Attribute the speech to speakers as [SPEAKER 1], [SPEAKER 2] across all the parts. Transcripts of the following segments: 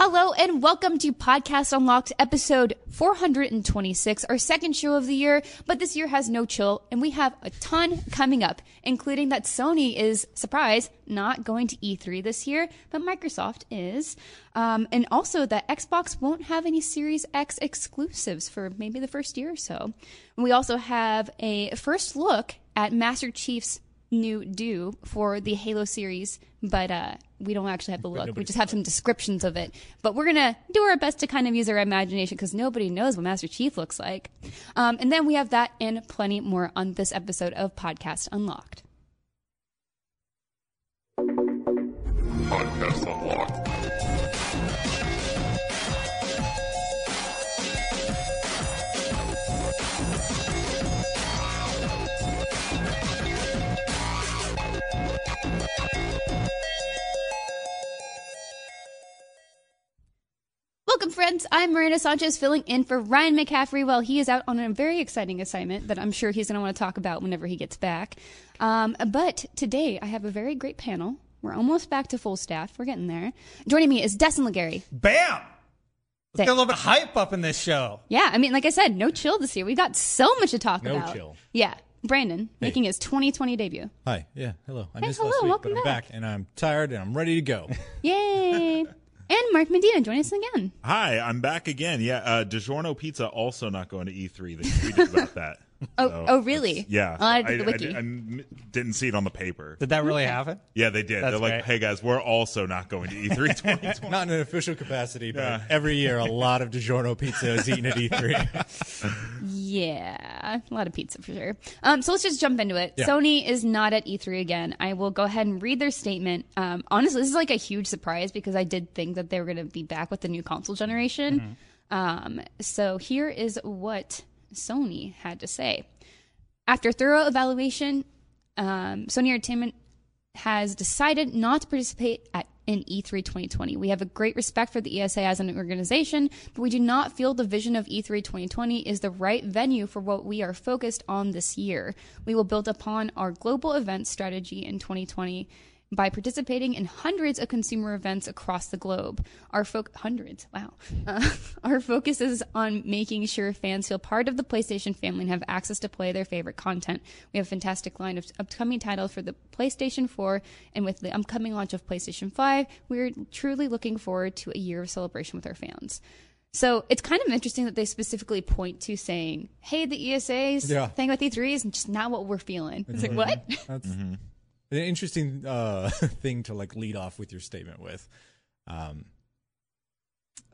[SPEAKER 1] Hello and welcome to Podcast Unlocked episode 426, our second show of the year. But this year has no chill, and we have a ton coming up, including that Sony is, surprise, not going to E3 this year, but Microsoft is. Um, and also that Xbox won't have any Series X exclusives for maybe the first year or so. And we also have a first look at Master Chief's new do for the Halo series, but uh, we don't actually have the look. We just have some descriptions of it. But we're gonna do our best to kind of use our imagination because nobody knows what Master Chief looks like. Um, and then we have that and plenty more on this episode of Podcast Unlocked.
[SPEAKER 2] Podcast Unlocked.
[SPEAKER 1] Welcome. I'm Miranda Sanchez filling in for Ryan McCaffrey while he is out on a very exciting assignment that I'm sure he's going to want to talk about whenever he gets back. Um, but today I have a very great panel. We're almost back to full staff. We're getting there. Joining me is Destin Legarie.
[SPEAKER 3] Bam! Let's get a little bit of hype up in this show.
[SPEAKER 1] Yeah, I mean, like I said, no chill this year. We got so much to talk
[SPEAKER 4] No
[SPEAKER 1] about.
[SPEAKER 4] No chill.
[SPEAKER 1] Yeah. Brandon making his 2020 debut.
[SPEAKER 4] Hi, yeah, hello. I
[SPEAKER 1] Hey,
[SPEAKER 4] missed
[SPEAKER 1] hello,
[SPEAKER 4] last week,
[SPEAKER 1] welcome
[SPEAKER 4] but I'm
[SPEAKER 1] back.
[SPEAKER 4] back. and I'm tired and I'm ready to go.
[SPEAKER 1] Yay! and Mark Medina join us again.
[SPEAKER 2] Hi, I'm back again. Yeah, uh, DiGiorno Pizza also not going to E3. They tweeted about that.
[SPEAKER 1] Oh,
[SPEAKER 2] So
[SPEAKER 1] oh, really?
[SPEAKER 2] Yeah.
[SPEAKER 1] Oh, I did the
[SPEAKER 2] I,
[SPEAKER 1] wiki.
[SPEAKER 2] I, I m- didn't see it on the paper.
[SPEAKER 3] Did that really happen?
[SPEAKER 2] Yeah, they did.
[SPEAKER 3] That's
[SPEAKER 2] They're like,
[SPEAKER 3] great.
[SPEAKER 2] hey guys, we're also not going to E E3 2020.
[SPEAKER 4] Not in an official capacity, but
[SPEAKER 2] Yeah.
[SPEAKER 4] every year a lot of DiGiorno pizza is eaten at E E3.
[SPEAKER 1] Yeah, a lot of pizza for sure. Um, so let's just jump into it.
[SPEAKER 4] Yeah.
[SPEAKER 1] Sony is not at E3 again. I will go ahead and read their statement. Um, honestly, this is like a huge surprise because I did think that they were going to be back with the new console generation. Um, so here is what Sony had to say. After thorough evaluation, um, Sony Entertainment has decided not to participate at in E E3 2020. We have a great respect for the ESA as an organization, but we do not feel the vision of E E3 2020 is the right venue for what we are focused on this year. We will build upon our global event strategy in 2020 by participating in hundreds of consumer events across the globe. Our fo- hundreds, wow. Uh, our focus is on making sure fans feel part of the PlayStation family and have access to play their favorite content. We have a fantastic line of upcoming titles for the PlayStation 4, and with the upcoming launch of PlayStation 5, we're truly looking forward to a year of celebration with our fans. So it's kind of interesting that they specifically point to saying, "Hey, the ESA's
[SPEAKER 4] Yeah.
[SPEAKER 1] thing with E3 is just not what we're feeling." It's like what?
[SPEAKER 4] That's an interesting uh, thing to like lead off with your statement with. Um,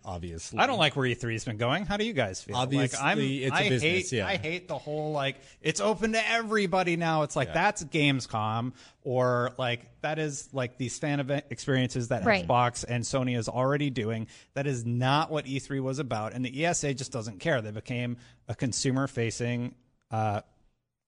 [SPEAKER 4] obviously,
[SPEAKER 3] I don't like where E3's been going. How do you guys feel?
[SPEAKER 4] Obviously,
[SPEAKER 3] like, I'm,
[SPEAKER 4] it's a
[SPEAKER 3] I
[SPEAKER 4] business,
[SPEAKER 3] hate,
[SPEAKER 4] yeah.
[SPEAKER 3] I hate the whole like it's open to everybody now. It's like that's Gamescom or like that is like these fan event experiences that
[SPEAKER 1] Right.
[SPEAKER 3] Xbox and Sony is already doing. That is not what E3 was about, and the ESA just doesn't care. They became a consumer facing uh,
[SPEAKER 2] our, na-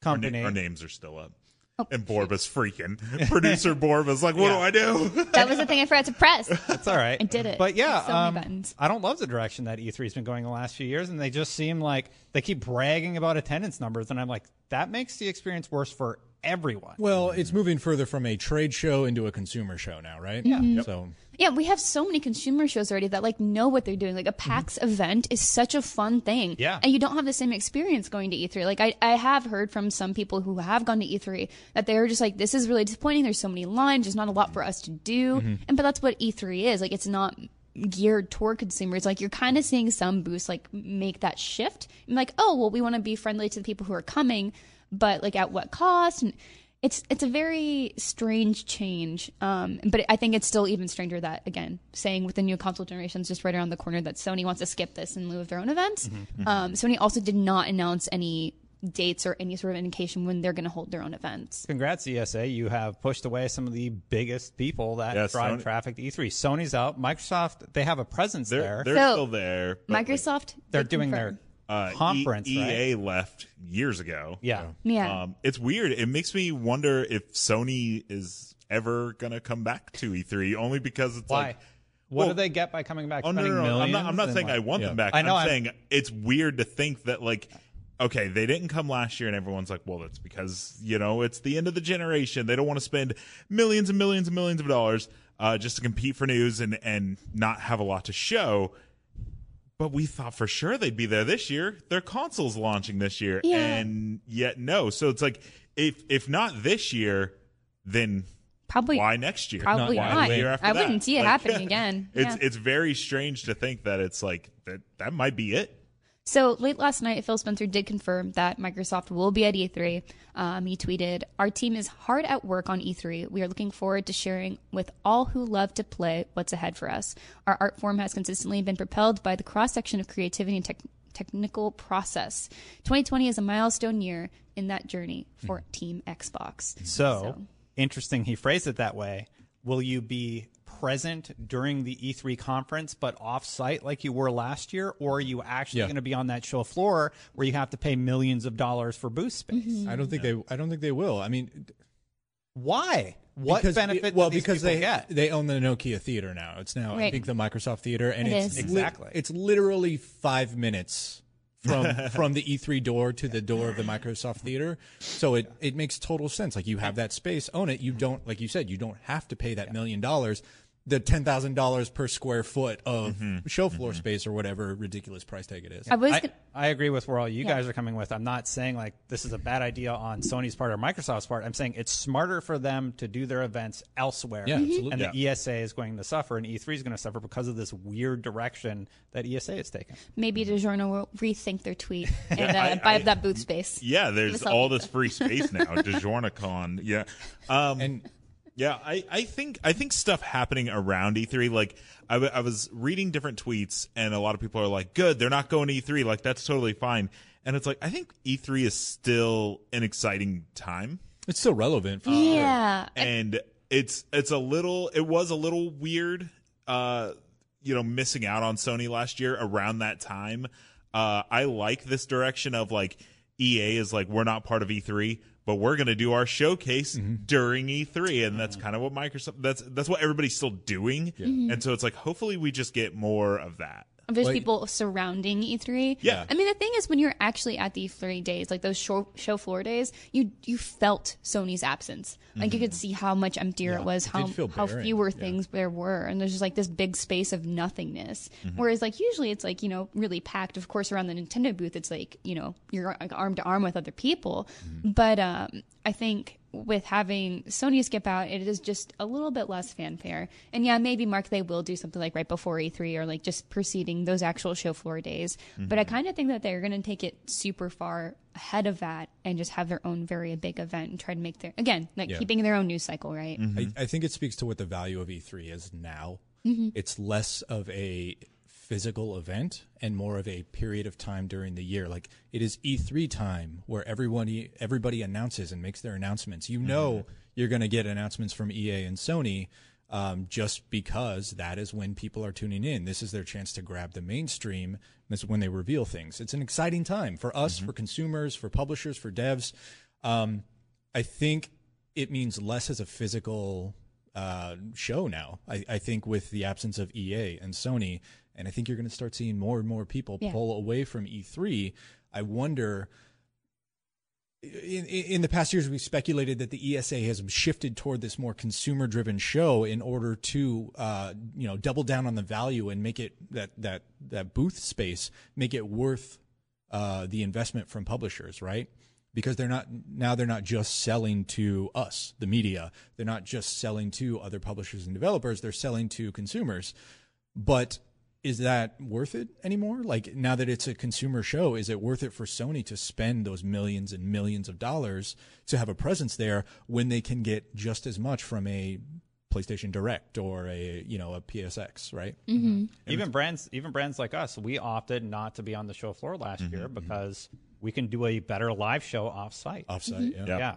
[SPEAKER 3] company.
[SPEAKER 2] our names are still up.
[SPEAKER 1] Oh,
[SPEAKER 2] and Borba's freaking. Producer Borba's like, what do I do?
[SPEAKER 1] That was the thing I forgot to press.
[SPEAKER 3] That's all right.
[SPEAKER 1] I did it.
[SPEAKER 3] But yeah,
[SPEAKER 1] So
[SPEAKER 3] um. I don't love the direction that E3's been going the last few years, and they just seem like they keep bragging about attendance numbers, and I'm like, that makes the experience worse for everyone.
[SPEAKER 4] Well, it's moving further from a trade show into a consumer show now, right?
[SPEAKER 1] Mm-hmm.
[SPEAKER 4] Yeah. So
[SPEAKER 1] Yeah, we have so many consumer shows already that like know what they're doing. Like a PAX event is such a fun thing.
[SPEAKER 3] Yeah.
[SPEAKER 1] And you don't have the same experience going to E3. Like I, I have heard from some people who have gone to E3 that they're just like, this is really disappointing. There's so many lines. There's not a lot for us to do. And but that's what E3 is. Like it's not geared toward consumers. Like you're kind of seeing some booths like make that shift. And like, oh well, we want to be friendly to the people who are coming, but like at what cost? And it's it's a very strange change. Um, but I think it's still even stranger that again, saying with the new console generations just right around the corner that Sony wants to skip this in lieu of their own events. Um, Sony also did not announce any dates or any sort of indication when they're going to hold their own events.
[SPEAKER 3] Congrats, ESA. You have pushed away some of the biggest people that
[SPEAKER 2] Yeah,
[SPEAKER 3] drive
[SPEAKER 2] Sony-
[SPEAKER 3] traffic to E3. Sony's out. Microsoft, they have a presence
[SPEAKER 2] They're
[SPEAKER 3] there.
[SPEAKER 2] they're
[SPEAKER 1] So,
[SPEAKER 2] still there. but, like,
[SPEAKER 1] Microsoft,
[SPEAKER 3] They're doing
[SPEAKER 1] confirm.
[SPEAKER 3] their
[SPEAKER 2] uh,
[SPEAKER 3] conference,
[SPEAKER 2] E-
[SPEAKER 3] right?
[SPEAKER 2] EA left years ago.
[SPEAKER 3] Yeah.
[SPEAKER 1] yeah.
[SPEAKER 2] Um, it's weird. It makes me wonder if Sony is ever gonna come back to E3, only because it's
[SPEAKER 3] Why?
[SPEAKER 2] like.
[SPEAKER 3] what
[SPEAKER 2] well,
[SPEAKER 3] do they get by coming back?
[SPEAKER 2] Oh no, no, no! I'm not. I'm not saying
[SPEAKER 3] like-
[SPEAKER 2] I want
[SPEAKER 4] Yeah.
[SPEAKER 2] them back.
[SPEAKER 3] I know,
[SPEAKER 2] I'm
[SPEAKER 3] I'm-
[SPEAKER 2] saying it's weird to think that like, okay, they didn't come last year, and everyone's like, well, that's because you know it's the end of the generation. They don't want to spend millions and millions and millions of dollars uh, just to compete for news and and not have a lot to show. But we thought for sure they'd be there this year. Their console's launching this year,
[SPEAKER 1] Yeah.
[SPEAKER 2] and yet no. So it's like if if not this year, then
[SPEAKER 1] Probably
[SPEAKER 2] why next year?
[SPEAKER 1] Probably
[SPEAKER 2] Why
[SPEAKER 1] not.
[SPEAKER 2] year after
[SPEAKER 1] I wouldn't see it
[SPEAKER 2] Like,
[SPEAKER 1] happening again.
[SPEAKER 2] It's it's very strange to think that it's like that that might be it.
[SPEAKER 1] So late last night, Phil Spencer did confirm that Microsoft will be at E3. Um, he tweeted, Our team is hard at work on E3. We are looking forward to sharing with all who love to play what's ahead for us. Our art form has consistently been propelled by the cross section of creativity and tech technical process. 2020 is a milestone year in that journey for Team Xbox.
[SPEAKER 3] So, interesting he phrased it that way. Will you be present during the E3 conference but off site like you were last year? Or are you actually
[SPEAKER 4] Yeah.
[SPEAKER 3] going to be on that show floor where you have to pay millions of dollars for booth space? Mm-hmm.
[SPEAKER 4] I don't think they. I don't think they will. I mean,
[SPEAKER 3] Why? What
[SPEAKER 4] because,
[SPEAKER 3] benefit
[SPEAKER 4] Well,
[SPEAKER 3] do these
[SPEAKER 4] because they
[SPEAKER 3] get?
[SPEAKER 4] they own the Nokia Theater now. It's now I think the Microsoft Theater, and
[SPEAKER 1] It
[SPEAKER 4] it's
[SPEAKER 1] is.
[SPEAKER 3] Exactly.
[SPEAKER 4] it's literally five minutes from from the E3 door to the door of the Microsoft Theater. So it it makes total sense. Like you have that space, own it. You don't like you said, you don't have to pay that million dollars. The ten thousand dollars per square foot of show floor space or whatever ridiculous price tag it is.
[SPEAKER 1] I was
[SPEAKER 3] I,
[SPEAKER 1] gonna-
[SPEAKER 3] I agree with where all you
[SPEAKER 1] Yeah.
[SPEAKER 3] guys are coming with. I'm not saying like this is a bad idea on Sony's part or Microsoft's part. I'm saying it's smarter for them to do their events elsewhere.
[SPEAKER 4] Yeah, absolutely.
[SPEAKER 3] And
[SPEAKER 2] Yeah.
[SPEAKER 3] the ESA is going to suffer and E3 is going to suffer because of this weird direction that ESA is taking.
[SPEAKER 1] maybe DiGiorno will rethink their tweet and uh,
[SPEAKER 2] I-
[SPEAKER 1] buy
[SPEAKER 2] I-
[SPEAKER 1] that booth space.
[SPEAKER 2] Yeah, there's all this free space now. DiGiornoCon. Yeah. Um,
[SPEAKER 4] And
[SPEAKER 2] Yeah, I, I think I think stuff happening around E3. Like I, w- I was reading different tweets, and a lot of people are like, "Good, they're not going to E3. Like that's totally fine." And it's like I think E3 is still an exciting time,
[SPEAKER 4] it's still relevant. For
[SPEAKER 1] Yeah.
[SPEAKER 2] and it's it's a little it was a little weird, uh, you know, missing out on Sony last year around that time. Uh, I like this direction of like EA is like we're not part of E3, but we're going to do our showcase mm-hmm. during E3, and that's mm-hmm. kind of what Microsoft. That's that's what everybody's still doing, mm-hmm. and so it's like hopefully we just get more of that.
[SPEAKER 1] There's
[SPEAKER 4] Like-
[SPEAKER 1] people surrounding E3.
[SPEAKER 2] Yeah.
[SPEAKER 1] I mean, the thing is, when you're actually at the E3 days, like those show, show floor days, you you felt Sony's absence. Like you could see how much emptier it was,
[SPEAKER 4] it
[SPEAKER 1] how how fewer
[SPEAKER 4] yeah.
[SPEAKER 1] things there were, and there's just like this big space of nothingness. Whereas like usually it's like you know really packed. Of course, around the Nintendo booth, it's like you know you're like arm to arm with other people. But um, I think with having Sony skip out, it is just a little bit less fanfare. And yeah, maybe Mark they will do something like right before E3 or like just preceding those actual show floor days. Mm-hmm. But I kind of think that they're going to take it super far ahead of that and just have their own very big event and try to make their again like
[SPEAKER 4] Yeah.
[SPEAKER 1] keeping their own news cycle, right? Mm-hmm.
[SPEAKER 4] I, I think it speaks to what the value of E3 is now. Mm-hmm. It's less of a physical event and more of a period of time during the year. Like it is E3 time where everybody everybody announces and makes their announcements. You know you're going to get announcements from EA and Sony um, just because that is when people are tuning in. This is their chance to grab the mainstream. This is when they reveal things. It's an exciting time for us, for consumers, for publishers, for devs. Um, I think it means less as a physical uh, show now. I, I think with the absence of EA and Sony, and I think you're going to start seeing more and more people
[SPEAKER 1] Yeah.
[SPEAKER 4] pull away from E3. I wonder in, in the past years, we've speculated that the ESA has shifted toward this more consumer-driven show in order to, uh, you know, double down on the value and make it that that that booth space make it worth uh, the investment from publishers, right? Because they're not now they're not just selling to us, the media. They're not just selling to other publishers and developers. They're selling to consumers. But is that worth it anymore? Like now that it's a consumer show, is it worth it for Sony to spend those millions and millions of dollars to have a presence there when they can get just as much from a PlayStation Direct or a you know a PSX, right?
[SPEAKER 1] Mm-hmm.
[SPEAKER 3] Even brands, even brands like us, we opted not to be on the show floor last
[SPEAKER 2] Mm-hmm,
[SPEAKER 3] year because we can do a better live show off-site.
[SPEAKER 4] Offsite,
[SPEAKER 1] Mm-hmm.
[SPEAKER 4] yeah.
[SPEAKER 3] Yeah.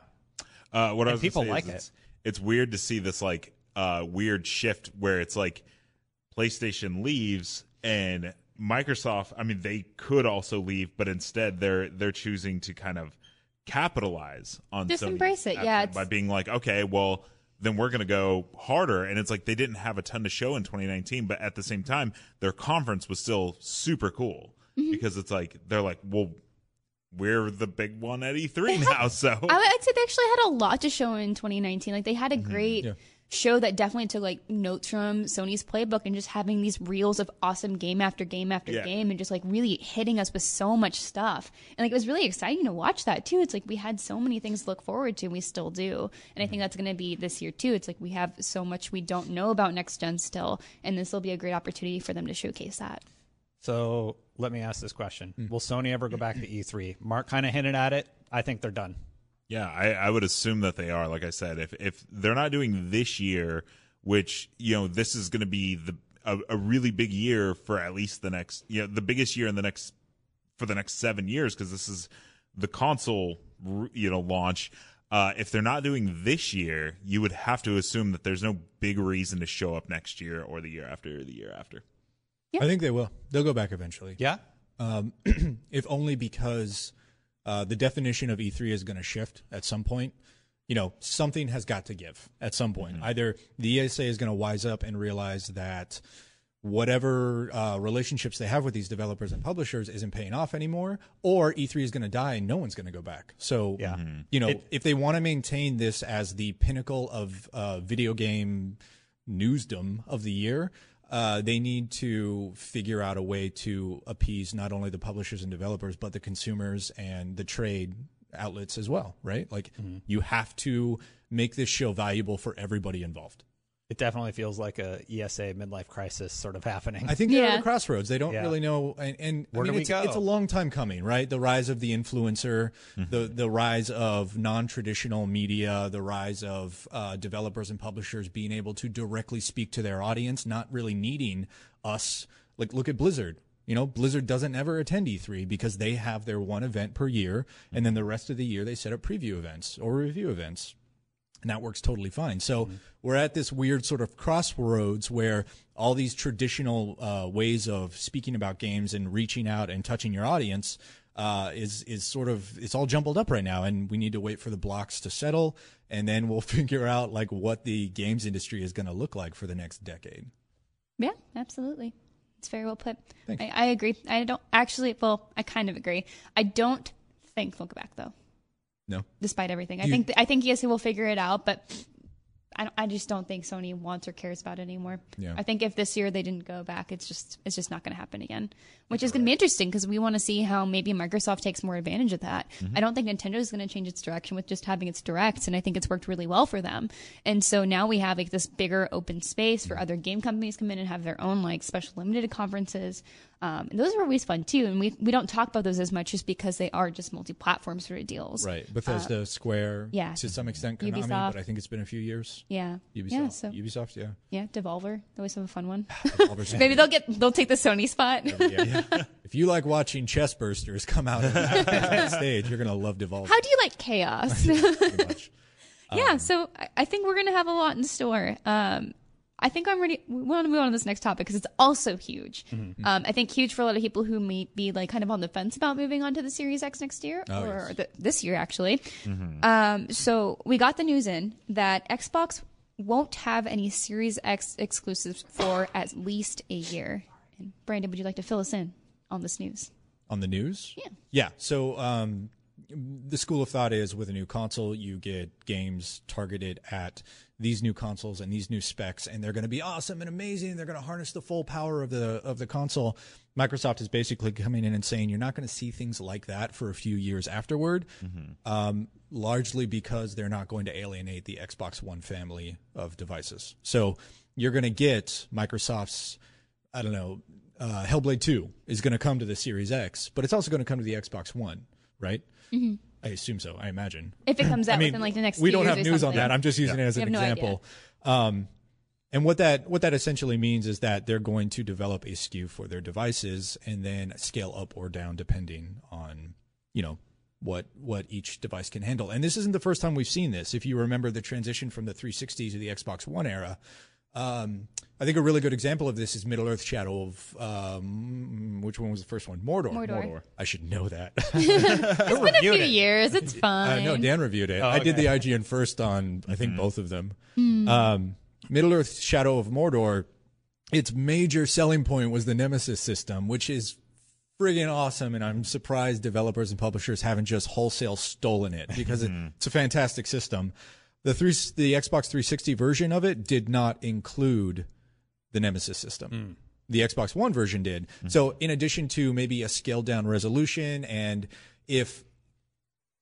[SPEAKER 2] Uh, what I was
[SPEAKER 3] people
[SPEAKER 2] say
[SPEAKER 3] like
[SPEAKER 2] is
[SPEAKER 3] it.
[SPEAKER 2] It's, it's weird to see this like uh, weird shift where it's like PlayStation leaves and Microsoft. I mean, they could also leave, but instead they're they're choosing to kind of capitalize on
[SPEAKER 1] Just
[SPEAKER 2] Sony's
[SPEAKER 1] embrace it,
[SPEAKER 2] action
[SPEAKER 1] yeah,
[SPEAKER 2] by being like, okay, well. Then we're going to go harder, and it's like they didn't have a ton to show in 2019, but at the same time, their conference was still super cool
[SPEAKER 1] Mm-hmm.
[SPEAKER 2] because it's like they're like, well, we're the big one at E3 now, so
[SPEAKER 1] I, I'd say they actually had a lot to show in 2019. Like they had a
[SPEAKER 2] Mm-hmm.
[SPEAKER 1] great show that definitely took like notes from Sony's playbook and just having these reels of awesome game after game after
[SPEAKER 2] Yeah.
[SPEAKER 1] game and just like really hitting us with so much stuff. And like it was really exciting to watch that too. It's like we had so many things to look forward to. and We still do, and I think that's going to be this year too. It's like we have so much we don't know about next gen still, and this will be a great opportunity for them to showcase that.
[SPEAKER 3] So let me ask this question:
[SPEAKER 2] Hmm.
[SPEAKER 3] Will Sony ever go back to E3? Mark kind of hinted at it. I think they're done.
[SPEAKER 2] Yeah, I, I would assume that they are. Like I said, if if they're not doing this year, which you know this is going to be the a, a really big year for at least the next you know the biggest year in the next for the next seven years because this is the console you know launch. Uh, if they're not doing this year, you would have to assume that there's no big reason to show up next year or the year after or the year after. Yeah.
[SPEAKER 4] I think they will. They'll go back eventually.
[SPEAKER 3] Yeah.
[SPEAKER 4] um, if only because uh, the definition of E3 is going to shift at some point. You know, something has got to give at some point. Either the ESA is going to wise up and realize that whatever uh, relationships they have with these developers and publishers isn't paying off anymore, or E3 is going to die and no one's going to go back. So,
[SPEAKER 3] Yeah.
[SPEAKER 4] you know,
[SPEAKER 3] It-
[SPEAKER 4] if they want to maintain this as the pinnacle of uh, video game newsdom of the year, uh, they need to figure out a way to appease not only the publishers and developers, but the consumers and the trade outlets as well, right? Like, you have to make this show valuable for everybody involved.
[SPEAKER 3] It definitely feels like a ESA midlife crisis sort of happening.
[SPEAKER 4] I think they're at
[SPEAKER 1] Yeah.
[SPEAKER 4] a crossroads. They don't
[SPEAKER 3] Yeah.
[SPEAKER 4] really know, and, and
[SPEAKER 3] Where
[SPEAKER 4] I mean,
[SPEAKER 3] do we
[SPEAKER 4] it's,
[SPEAKER 3] go?
[SPEAKER 4] it's a long time coming, right? The rise of the influencer, the the rise of non traditional media, the rise of uh, developers and publishers being able to directly speak to their audience, not really needing us. Like, look at Blizzard. You know, Blizzard doesn't ever attend E3 because they have their one event per year, and then the rest of the year they set up preview events or review events and that works totally fine. So we're at this weird sort of crossroads where all these traditional uh, ways of speaking about games and reaching out and touching your audience uh, is is sort of it's all jumbled up right now, and we need to wait for the blocks to settle, and then we'll figure out like what the games industry is going to look like for the next decade.
[SPEAKER 1] Yeah, absolutely. It's very well put.
[SPEAKER 4] Thanks.
[SPEAKER 1] I, I agree. I don't actually. Well, I kind of agree. I don't think they'll go back though,
[SPEAKER 4] No,
[SPEAKER 1] despite everything. I
[SPEAKER 4] You-
[SPEAKER 1] think I think yes, he will figure it out, but I I just don't think Sony wants or cares about it anymore.
[SPEAKER 4] Yeah.
[SPEAKER 1] I think if this year they didn't go back, it's just it's just not going to happen again, which is going to be interesting because we want to see how maybe Microsoft takes more advantage of that.
[SPEAKER 4] Mm-hmm.
[SPEAKER 1] I don't think Nintendo is going to change its direction with just having its directs, and I think it's worked really well for them. And so now we have like this bigger open space
[SPEAKER 4] Mm-hmm.
[SPEAKER 1] for other game companies come in and have their own like special limited conferences. Um, and those are always fun too, and we we don't talk about those as much just because they are just multi-platform sort of deals.
[SPEAKER 4] right? Bethesda, Square,
[SPEAKER 1] Uh, yeah.
[SPEAKER 4] to some extent, Konami,
[SPEAKER 1] Ubisoft.
[SPEAKER 4] but I think it's been a few years.
[SPEAKER 1] Yeah.
[SPEAKER 4] Ubisoft,
[SPEAKER 1] Yeah. So
[SPEAKER 4] Ubisoft, yeah.
[SPEAKER 1] yeah, Devolver. They always have a fun one. Maybe they'll get they'll take the Sony spot.
[SPEAKER 4] yeah. if you like watching chest bursters come out of that stage, you're gonna love Devolver.
[SPEAKER 1] How do you like chaos? yeah, so I- think we're gonna have a lot in store. Um, I think I'm ready. We want to move on to this next topic because it's also huge.
[SPEAKER 4] Mm-hmm.
[SPEAKER 1] Um, I think huge for a lot of people who may be like kind of on the fence about moving on to the Series X next year
[SPEAKER 4] Oh,
[SPEAKER 1] or
[SPEAKER 4] yes. Mm-hmm.
[SPEAKER 1] this year actually. Um, so we got the news in that Xbox won't have any Series X exclusives for at least a year. And Brandon, would you like to fill us in on this news?
[SPEAKER 4] on the news.
[SPEAKER 1] Yeah.
[SPEAKER 4] Yeah. So, um, the school of thought is with a new console, you get games targeted at these new consoles and these new specs, and they're going to be awesome and amazing. They're going to harness the full power of the of the console. Microsoft is basically coming in and saying you're not going to see things like that for a few years afterward, um, largely because they're not going to alienate the Xbox One family of devices. So you're going to get Microsoft's, I don't know, uh, Hellblade 2 is going to come to the Series X, but it's also going to come to the Xbox One, right? I assume so. I imagine.
[SPEAKER 1] If it comes out
[SPEAKER 4] I mean,
[SPEAKER 1] within like the next
[SPEAKER 4] we don't have news on that. I'm just using it as an
[SPEAKER 1] have no
[SPEAKER 4] example. Um, and what that what that essentially means is that they're going to develop a SKU for their devices and then scale up or down depending on you know what what each device can handle. And this isn't the first time we've seen this. If you remember the transition from the 360 to the Xbox One era, um, I think a really good example of this is Middle Earth: Shadow of um, which one was the first one? Mordor.
[SPEAKER 1] Mordor.
[SPEAKER 4] I should know that.
[SPEAKER 1] It's been a few years. It's
[SPEAKER 4] Uh,
[SPEAKER 1] fine.
[SPEAKER 4] no, Dan reviewed it. I did the IGN first on, I think, both of them. Um, Middle Earth: Shadow of Mordor. Its major selling point was the Nemesis system, which is friggin' awesome, and I'm surprised developers and publishers haven't just wholesale stolen it because it, it's a fantastic system. The three, the Xbox 360 version of it did not include the Nemesis system. The Xbox One version did. So, in addition to maybe a scaled down resolution, and if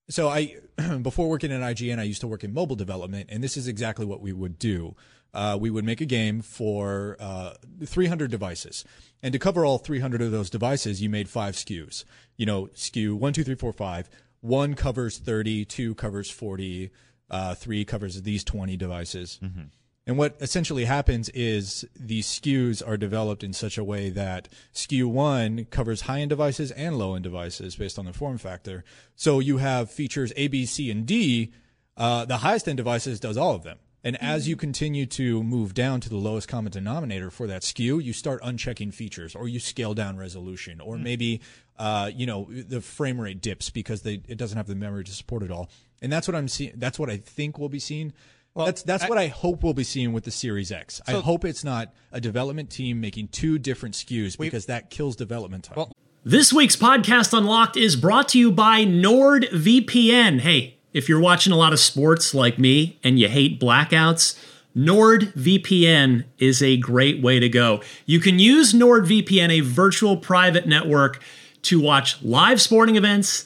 [SPEAKER 4] so, I before working at IGN, I used to work in mobile development, and this is exactly what we would do. Uh, we would make a game for uh, 300 devices, and to cover all 300 of those devices, you made five SKUs. You know, SKU one, two, three, four, five. One covers 30, two covers 40, uh, three covers these 20 devices. And what essentially happens is these SKUs are developed in such a way that SKU one covers high end devices and low end devices based on the form factor. So you have features A, B, C, and D. Uh, the highest end devices does all of them. And as you continue to move down to the lowest common denominator for that SKU, you start unchecking features or you scale down resolution or maybe, uh, you know, the frame rate dips because they, it doesn't have the memory to support it all. And that's what I'm seeing. That's what I think we'll be seeing. that's that's what I hope we'll be seeing with the Series X. I hope it's not a development team making two different SKUs because that kills development time.
[SPEAKER 5] This week's podcast Unlocked is brought to you by NordVPN. Hey, if you're watching a lot of sports like me and you hate blackouts, NordVPN is a great way to go. You can use NordVPN, a virtual private network, to watch live sporting events,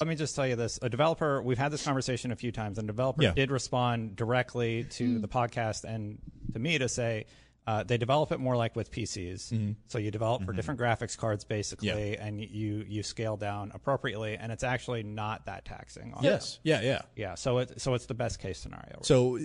[SPEAKER 3] Let me just tell you this: a developer. We've had this conversation a few times, and a developer
[SPEAKER 4] Yeah.
[SPEAKER 3] did respond directly to the podcast and to me to say uh, they develop it more like with PCs.
[SPEAKER 4] Mm-hmm.
[SPEAKER 3] So you develop for different graphics cards, basically,
[SPEAKER 4] Yeah.
[SPEAKER 3] and you you scale down appropriately, and it's actually not that taxing. On
[SPEAKER 4] Yes.
[SPEAKER 3] them.
[SPEAKER 4] Yeah. Yeah.
[SPEAKER 3] yeah. So it so it's the best case scenario.
[SPEAKER 4] So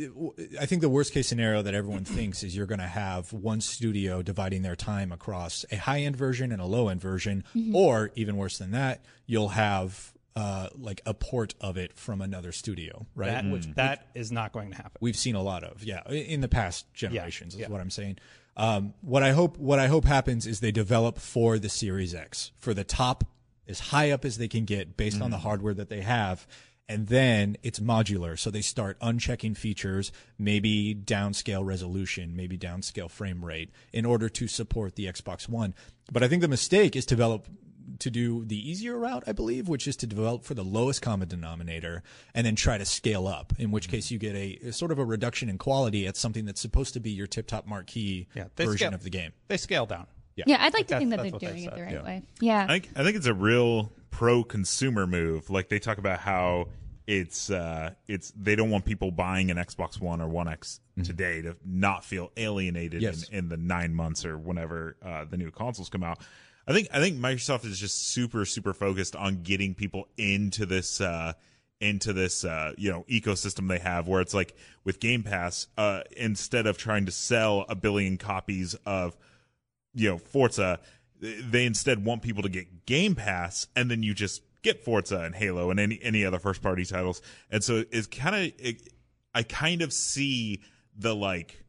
[SPEAKER 4] I think the worst case scenario that everyone thinks is you're going to have one studio dividing their time across a high end version and a low end version,
[SPEAKER 3] Mhm.
[SPEAKER 4] or even worse than that, you'll have uh, like a port of it from another studio, right?
[SPEAKER 3] That, which that is not going to happen.
[SPEAKER 4] we've seen a lot of yeah in the past generations
[SPEAKER 3] yeah.
[SPEAKER 4] is what i'm saying um, what i hope what i hope happens is they develop for the series x for the top as high up as they can get based on the hardware that they have and then it's modular so they start unchecking features maybe downscale resolution maybe downscale frame rate in order to support the xbox one but i think the mistake is to develop to do the easier route, I believe, which is to develop for the lowest common denominator and then try to scale up. In which case, you get a, a sort of a reduction in quality at something that's supposed to be your tip-top marquee
[SPEAKER 3] they
[SPEAKER 4] version
[SPEAKER 3] scale-
[SPEAKER 4] of the game.
[SPEAKER 3] They scale down.
[SPEAKER 4] Yeah,
[SPEAKER 1] Yeah, I'd like to
[SPEAKER 3] That's-
[SPEAKER 1] think that they're
[SPEAKER 3] what they
[SPEAKER 1] doing it the right
[SPEAKER 2] Yeah.
[SPEAKER 1] way. Yeah.
[SPEAKER 2] I think I think it's a real pro consumer move. Like they talk about how it's uh it's they don't want people buying an Xbox One or One X today to not feel alienated
[SPEAKER 4] Yes.
[SPEAKER 2] in, in the nine months or whenever uh, the new consoles come out. I think I think Microsoft is just super super focused on getting people into this uh into this uh you know ecosystem they have where it's like with Game Pass uh instead of trying to sell a billion copies of you know Forza, they instead want people to get Game Pass, and then you just get Forza and Halo and any any other first party titles. And so it's kind of I kind of see the like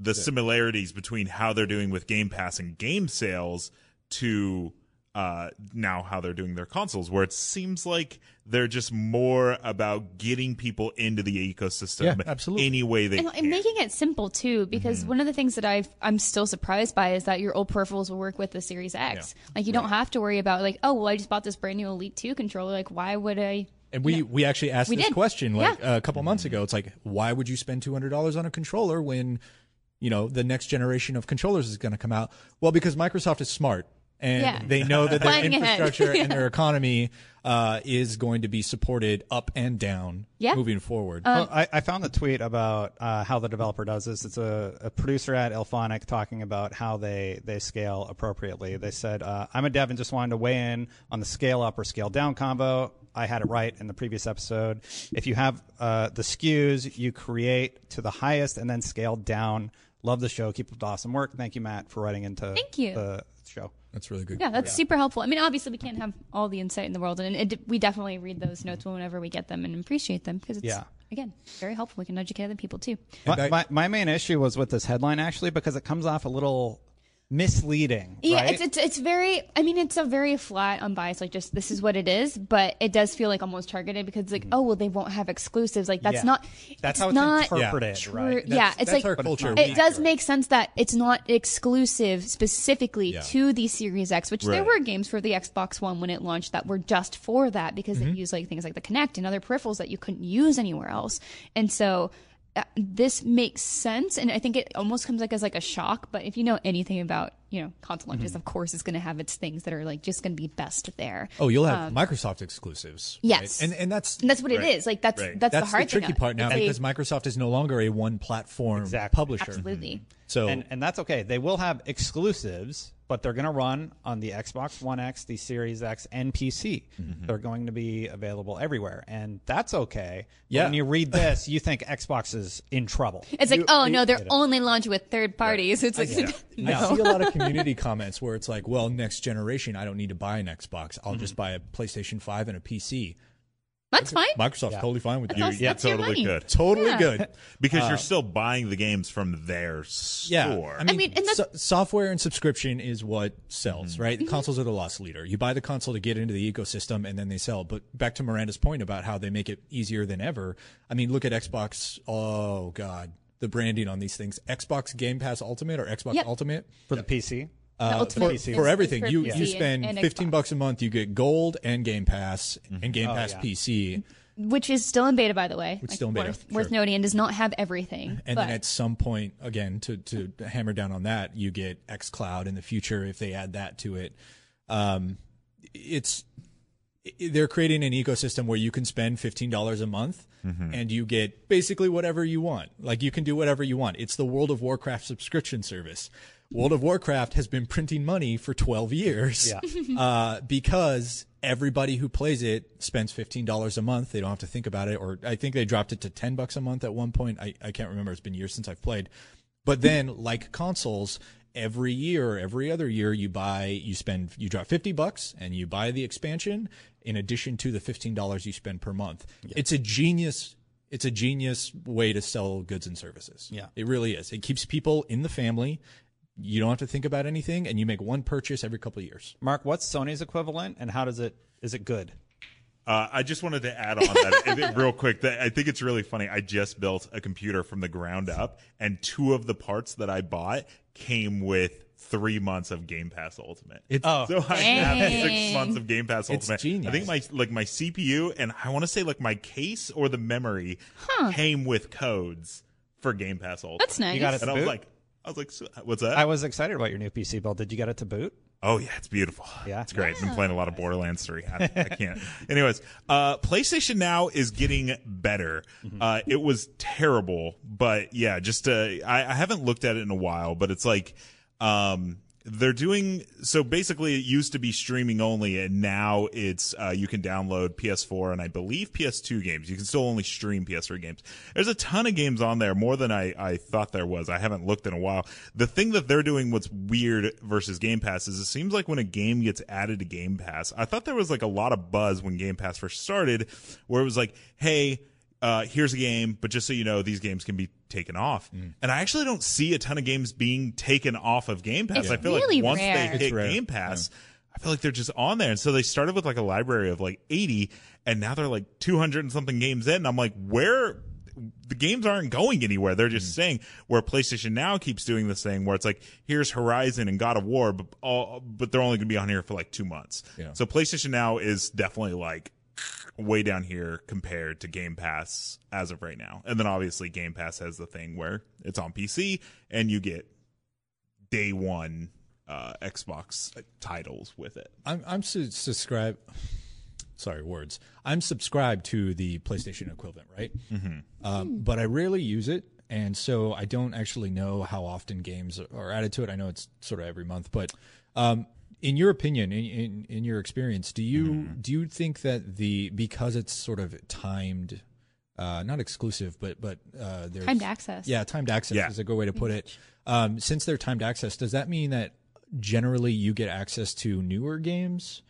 [SPEAKER 2] the similarities between how they're doing with Game Pass and game sales to uh now how they're doing their consoles where it seems like they're just more about getting people into the ecosystem
[SPEAKER 4] Yeah, absolutely.
[SPEAKER 2] any way they
[SPEAKER 1] and, and making it simple too because
[SPEAKER 2] Mm-hmm.
[SPEAKER 1] one of the things that I've I'm still surprised by is that your old peripherals will work with the Series X. Like you don't have to worry about like oh well I just bought this brand new Elite 2 controller like why would I
[SPEAKER 4] And we, we actually asked
[SPEAKER 1] We
[SPEAKER 4] this
[SPEAKER 1] did.
[SPEAKER 4] question like
[SPEAKER 1] Yeah.
[SPEAKER 4] a couple months ago. It's like, why would you spend two hundred dollars on a controller when, you know, the next generation of controllers is going to come out? Well, because Microsoft is smart and
[SPEAKER 1] Yeah.
[SPEAKER 4] they know that their
[SPEAKER 1] Planning ahead.
[SPEAKER 4] infrastructure and their economy uh, is going to be supported up and down
[SPEAKER 1] Yeah.
[SPEAKER 4] moving forward.
[SPEAKER 3] Well, I, I found the tweet about uh, how the developer does this. It's a, a producer at IllFonic talking about how they, they scale appropriately. They said, uh, I'm a dev and just wanted to weigh in on the scale up or scale down combo. I had it right in the previous episode. If you have uh, the SKUs, you create to the highest and then scale down. Love the show. Keep up the awesome work. Thank you, Matt, for writing into
[SPEAKER 1] Thank you.
[SPEAKER 3] the show.
[SPEAKER 4] That's really good.
[SPEAKER 1] yeah that's super helpful. I mean obviously we can't have all the insight in the world and it, we definitely read those notes whenever we get them and appreciate them because it's
[SPEAKER 3] Yeah.
[SPEAKER 1] again very helpful. We can educate other people too.
[SPEAKER 3] My, my, my main issue was with this headline, actually, because it comes off a little misleading.
[SPEAKER 1] Yeah,
[SPEAKER 3] right?
[SPEAKER 1] it's, it's it's very. I mean, it's a very flat, unbiased. Like, just this is what it is. But it does feel like almost targeted because, it's like, oh well, they won't have exclusives. Like, that's
[SPEAKER 3] Mm-hmm. Yeah.
[SPEAKER 1] not.
[SPEAKER 3] That's how it's
[SPEAKER 1] not
[SPEAKER 3] interpreted,
[SPEAKER 1] true-
[SPEAKER 3] right?
[SPEAKER 1] yeah, it's
[SPEAKER 3] that's
[SPEAKER 1] like
[SPEAKER 3] our culture.
[SPEAKER 1] It does make sense that it's not exclusive specifically
[SPEAKER 4] Yeah.
[SPEAKER 1] to the Series X, which there were games for the Xbox One when it launched that were just for that because
[SPEAKER 3] Mm-hmm.
[SPEAKER 1] they use like things like the Kinect and other peripherals that you couldn't use anywhere else. And so this makes sense and i think it almost comes like as like a shock but if you know anything about you know console launches of course it's going to have its things that are like just going to be best there
[SPEAKER 4] Oh, you'll have Microsoft exclusives. right?
[SPEAKER 1] Um, yes.
[SPEAKER 4] And and that's
[SPEAKER 1] and that's what
[SPEAKER 2] Right.
[SPEAKER 1] it is like that's
[SPEAKER 2] Right.
[SPEAKER 1] that's,
[SPEAKER 4] that's
[SPEAKER 1] the hard
[SPEAKER 4] tricky
[SPEAKER 1] thing
[SPEAKER 4] part now
[SPEAKER 1] It's a-
[SPEAKER 4] because Microsoft is no longer a one platform
[SPEAKER 3] Exactly.
[SPEAKER 4] publisher.
[SPEAKER 1] absolutely
[SPEAKER 4] So
[SPEAKER 3] and and that's okay. They will have exclusives, but they're going to run on the Xbox One X, the Series X, and PC.
[SPEAKER 4] Mm-hmm.
[SPEAKER 3] They're going to be available everywhere, and that's okay.
[SPEAKER 4] Yeah.
[SPEAKER 3] When you read this, you think Xbox is in trouble.
[SPEAKER 1] it's like
[SPEAKER 3] You-
[SPEAKER 1] oh
[SPEAKER 3] you-
[SPEAKER 1] no they're only launching with third parties it's like
[SPEAKER 4] I
[SPEAKER 1] no
[SPEAKER 4] see a lot of community comments where it's like, well, next generation, I don't need to buy an Xbox. I'll just buy a PlayStation 5 and a PC.
[SPEAKER 1] That's fine
[SPEAKER 4] Microsoft's
[SPEAKER 3] Yeah.
[SPEAKER 4] totally fine with that.
[SPEAKER 1] awesome.
[SPEAKER 2] you're
[SPEAKER 1] That's your
[SPEAKER 2] totally
[SPEAKER 1] money.
[SPEAKER 2] good
[SPEAKER 4] Totally
[SPEAKER 1] Yeah.
[SPEAKER 4] good.
[SPEAKER 2] because you're still buying the games from their store.
[SPEAKER 4] Yeah.
[SPEAKER 2] store.
[SPEAKER 4] I mean,
[SPEAKER 1] mean, and
[SPEAKER 4] so- software and subscription is what sells,
[SPEAKER 1] Mm-hmm.
[SPEAKER 4] right? Consoles are the loss leader. You buy the console to get into the ecosystem and then they sell. But back to Miranda's point about how they make it easier than ever. I mean, look at Xbox. Oh, God. The branding on these things. Xbox Game Pass Ultimate or Xbox
[SPEAKER 1] Yep.
[SPEAKER 4] Ultimate.
[SPEAKER 3] for the PC.
[SPEAKER 4] Uh, for,
[SPEAKER 1] is-
[SPEAKER 4] for everything,
[SPEAKER 1] for
[SPEAKER 4] you
[SPEAKER 1] PC
[SPEAKER 4] you spend
[SPEAKER 1] and
[SPEAKER 4] fifteen
[SPEAKER 1] Xbox.
[SPEAKER 4] bucks a month. You get Gold and Game Pass and Game
[SPEAKER 3] Oh,
[SPEAKER 4] Pass
[SPEAKER 3] yeah.
[SPEAKER 4] PC,
[SPEAKER 1] which is still in beta by the way
[SPEAKER 4] Which is still in beta,
[SPEAKER 1] worth,
[SPEAKER 4] sure.
[SPEAKER 1] worth noting and does not have everything
[SPEAKER 4] and
[SPEAKER 1] but
[SPEAKER 4] then at some point, again, to to hammer down on that, you get xCloud in the future if they add that to it. Um, it's they're creating an ecosystem where you can spend $15 a month
[SPEAKER 2] Mhm.
[SPEAKER 4] and you get basically whatever you want. Like you can do whatever you want. It's the World of Warcraft subscription service. World of Warcraft has been printing money for 12 years
[SPEAKER 3] Yeah.
[SPEAKER 4] uh, because everybody who plays it spends $15 a month. They don't have to think about it. Or I think they dropped it to 10 bucks a month at one point. I, I can't remember. It's been years since I've played. But then, like consoles, every year, every other year, you buy, you spend, you drop 50 bucks and you buy the expansion in addition to the $15 you spend per month. It's a genius. It's a genius way to sell goods and services.
[SPEAKER 3] Yeah.
[SPEAKER 4] It really is. It keeps people in the family. You don't have to think about anything, and you make one purchase every couple of years.
[SPEAKER 3] Mark, what's Sony's equivalent, and how does it is it good?
[SPEAKER 2] Uh, I just wanted to add on that real quick. That I think it's really funny. I just built a computer from the ground up, and two of the parts that I bought came with three months of Game Pass Ultimate.
[SPEAKER 4] It's-
[SPEAKER 3] Oh.
[SPEAKER 2] so I have six months of Game Pass Ultimate.
[SPEAKER 4] It's
[SPEAKER 2] Ultimate.
[SPEAKER 4] genius.
[SPEAKER 2] I think my like my CPU and I want to say like my case or the memory
[SPEAKER 1] Huh.
[SPEAKER 2] came with codes for Game Pass Ultimate.
[SPEAKER 1] That's nice.
[SPEAKER 3] You got it
[SPEAKER 2] and I was
[SPEAKER 3] boot?
[SPEAKER 2] like, I was like, so- what's that?
[SPEAKER 3] I was excited about your new PC build. Did you get it to boot?
[SPEAKER 2] Oh yeah, it's beautiful.
[SPEAKER 3] Yeah.
[SPEAKER 2] it's great. I've been playing a lot of Borderlands 3. I, I can't. Anyways, uh, PlayStation Now is getting better. Uh, it was terrible, but yeah, just uh, I, I haven't looked at it in a while, but it's like um, they're doing so. Basically, it used to be streaming only, and now it's uh, you can download PS4 and I believe PS2 games. You can still only stream PS3 games. There's a ton of games on there, more than I, I thought there was. I haven't looked in a while. The thing that they're doing, what's weird versus Game Pass, is it seems like when a game gets added to Game Pass, I thought there was like a lot of buzz when Game Pass first started, where it was like, hey. Uh, here's a game, but just so you know, these games can be taken off. And I actually don't see a ton of games being taken off of Game Pass.
[SPEAKER 1] It's
[SPEAKER 2] I feel
[SPEAKER 1] really
[SPEAKER 2] like once
[SPEAKER 1] rare.
[SPEAKER 2] they hit. Game Pass, I feel like they're just on there. And so they started with like a library of like 80, and now they're like 200 and something games in. And I'm like, where? The games aren't going anywhere. They're just saying where PlayStation Now keeps doing this thing where it's like, here's Horizon and God of War, but all, but they're only going to be on here for like two months.
[SPEAKER 4] Yeah.
[SPEAKER 2] So PlayStation Now is definitely like way down here compared to Game Pass as of right now. And then obviously Game Pass has the thing where it's on PC and you get day one uh, Xbox titles with it.
[SPEAKER 4] I'm I'm su- subscribe. Sorry, words. I'm subscribed to the PlayStation equivalent, right? Mm-hmm. Um, but I rarely use it, and so I don't actually know how often games are added to it. I know it's sort of every month, but um, in your opinion, in, in in your experience, do you do you think that the because it's sort of timed, uh, not exclusive, but but uh, there's
[SPEAKER 1] Timed access.
[SPEAKER 4] Yeah, timed access
[SPEAKER 2] Yeah.
[SPEAKER 4] is a good way to put it. Um, since they're timed access, does that mean that generally you get access to newer games?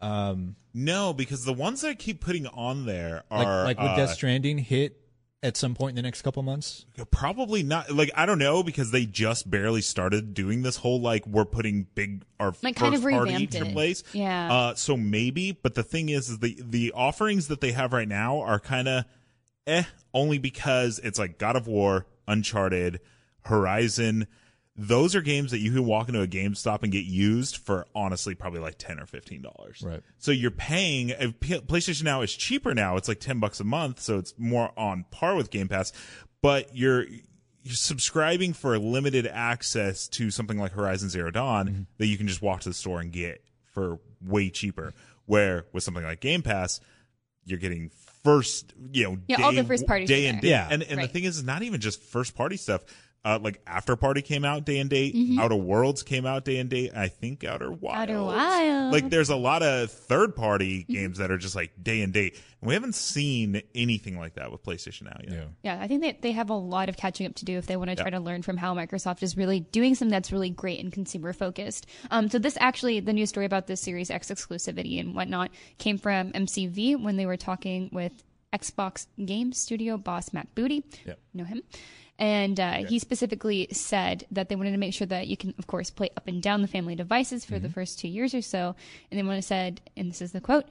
[SPEAKER 4] Um,
[SPEAKER 2] No, because the ones that I keep putting on there
[SPEAKER 4] like
[SPEAKER 2] are
[SPEAKER 4] like would
[SPEAKER 2] uh,
[SPEAKER 4] Death Stranding hit at some point in the next couple months?
[SPEAKER 2] probably not. Like I don't know because they just barely started doing this whole like we're putting big our
[SPEAKER 1] Like, kind
[SPEAKER 2] first
[SPEAKER 1] of
[SPEAKER 2] party
[SPEAKER 1] revamped it.
[SPEAKER 2] AAAs.
[SPEAKER 1] Yeah.
[SPEAKER 2] Uh, so maybe, but the thing is, is the the offerings that they have right now are kind of eh, only because it's like God of War, Uncharted, Horizon. Those are games that you can walk into a GameStop and get used for honestly probably like ten or fifteen dollars.
[SPEAKER 4] Right.
[SPEAKER 2] So you're paying. if PlayStation Now is cheaper now. It's like ten bucks a month, so it's more on par with Game Pass. But you're you're subscribing for limited access to something like Horizon Zero Dawn
[SPEAKER 4] Mm-hmm.
[SPEAKER 2] that you can just walk to the store and get for way cheaper. Where with something like Game Pass, you're getting first, you know,
[SPEAKER 1] Yeah,
[SPEAKER 2] day,
[SPEAKER 1] all the first party
[SPEAKER 2] day and day.
[SPEAKER 4] Yeah.
[SPEAKER 2] And and
[SPEAKER 1] Right.
[SPEAKER 2] the thing is, it's not even just first party stuff. Uh, like After Party came out day and date.
[SPEAKER 1] Mm-hmm.
[SPEAKER 2] Outer Worlds came out day and date. I think Outer Wilds.
[SPEAKER 1] Outer Wilds.
[SPEAKER 2] Like there's a lot of third party games that are just like day and date. And we haven't seen anything like that with PlayStation now yet.
[SPEAKER 1] Yeah, I think that they have a lot of catching up to do if they want to try
[SPEAKER 2] Yeah.
[SPEAKER 1] to learn from how Microsoft is really doing something that's really great and consumer focused. Um, so this actually, the news story about this Series X exclusivity and whatnot came from MCV when they were talking with Xbox Game Studio boss Matt Booty.
[SPEAKER 4] Yep.
[SPEAKER 1] Know him. And uh, he specifically said that they wanted to make sure that you can, of course, play up and down the family devices for the first two years or so. And they want to said, and this is the quote: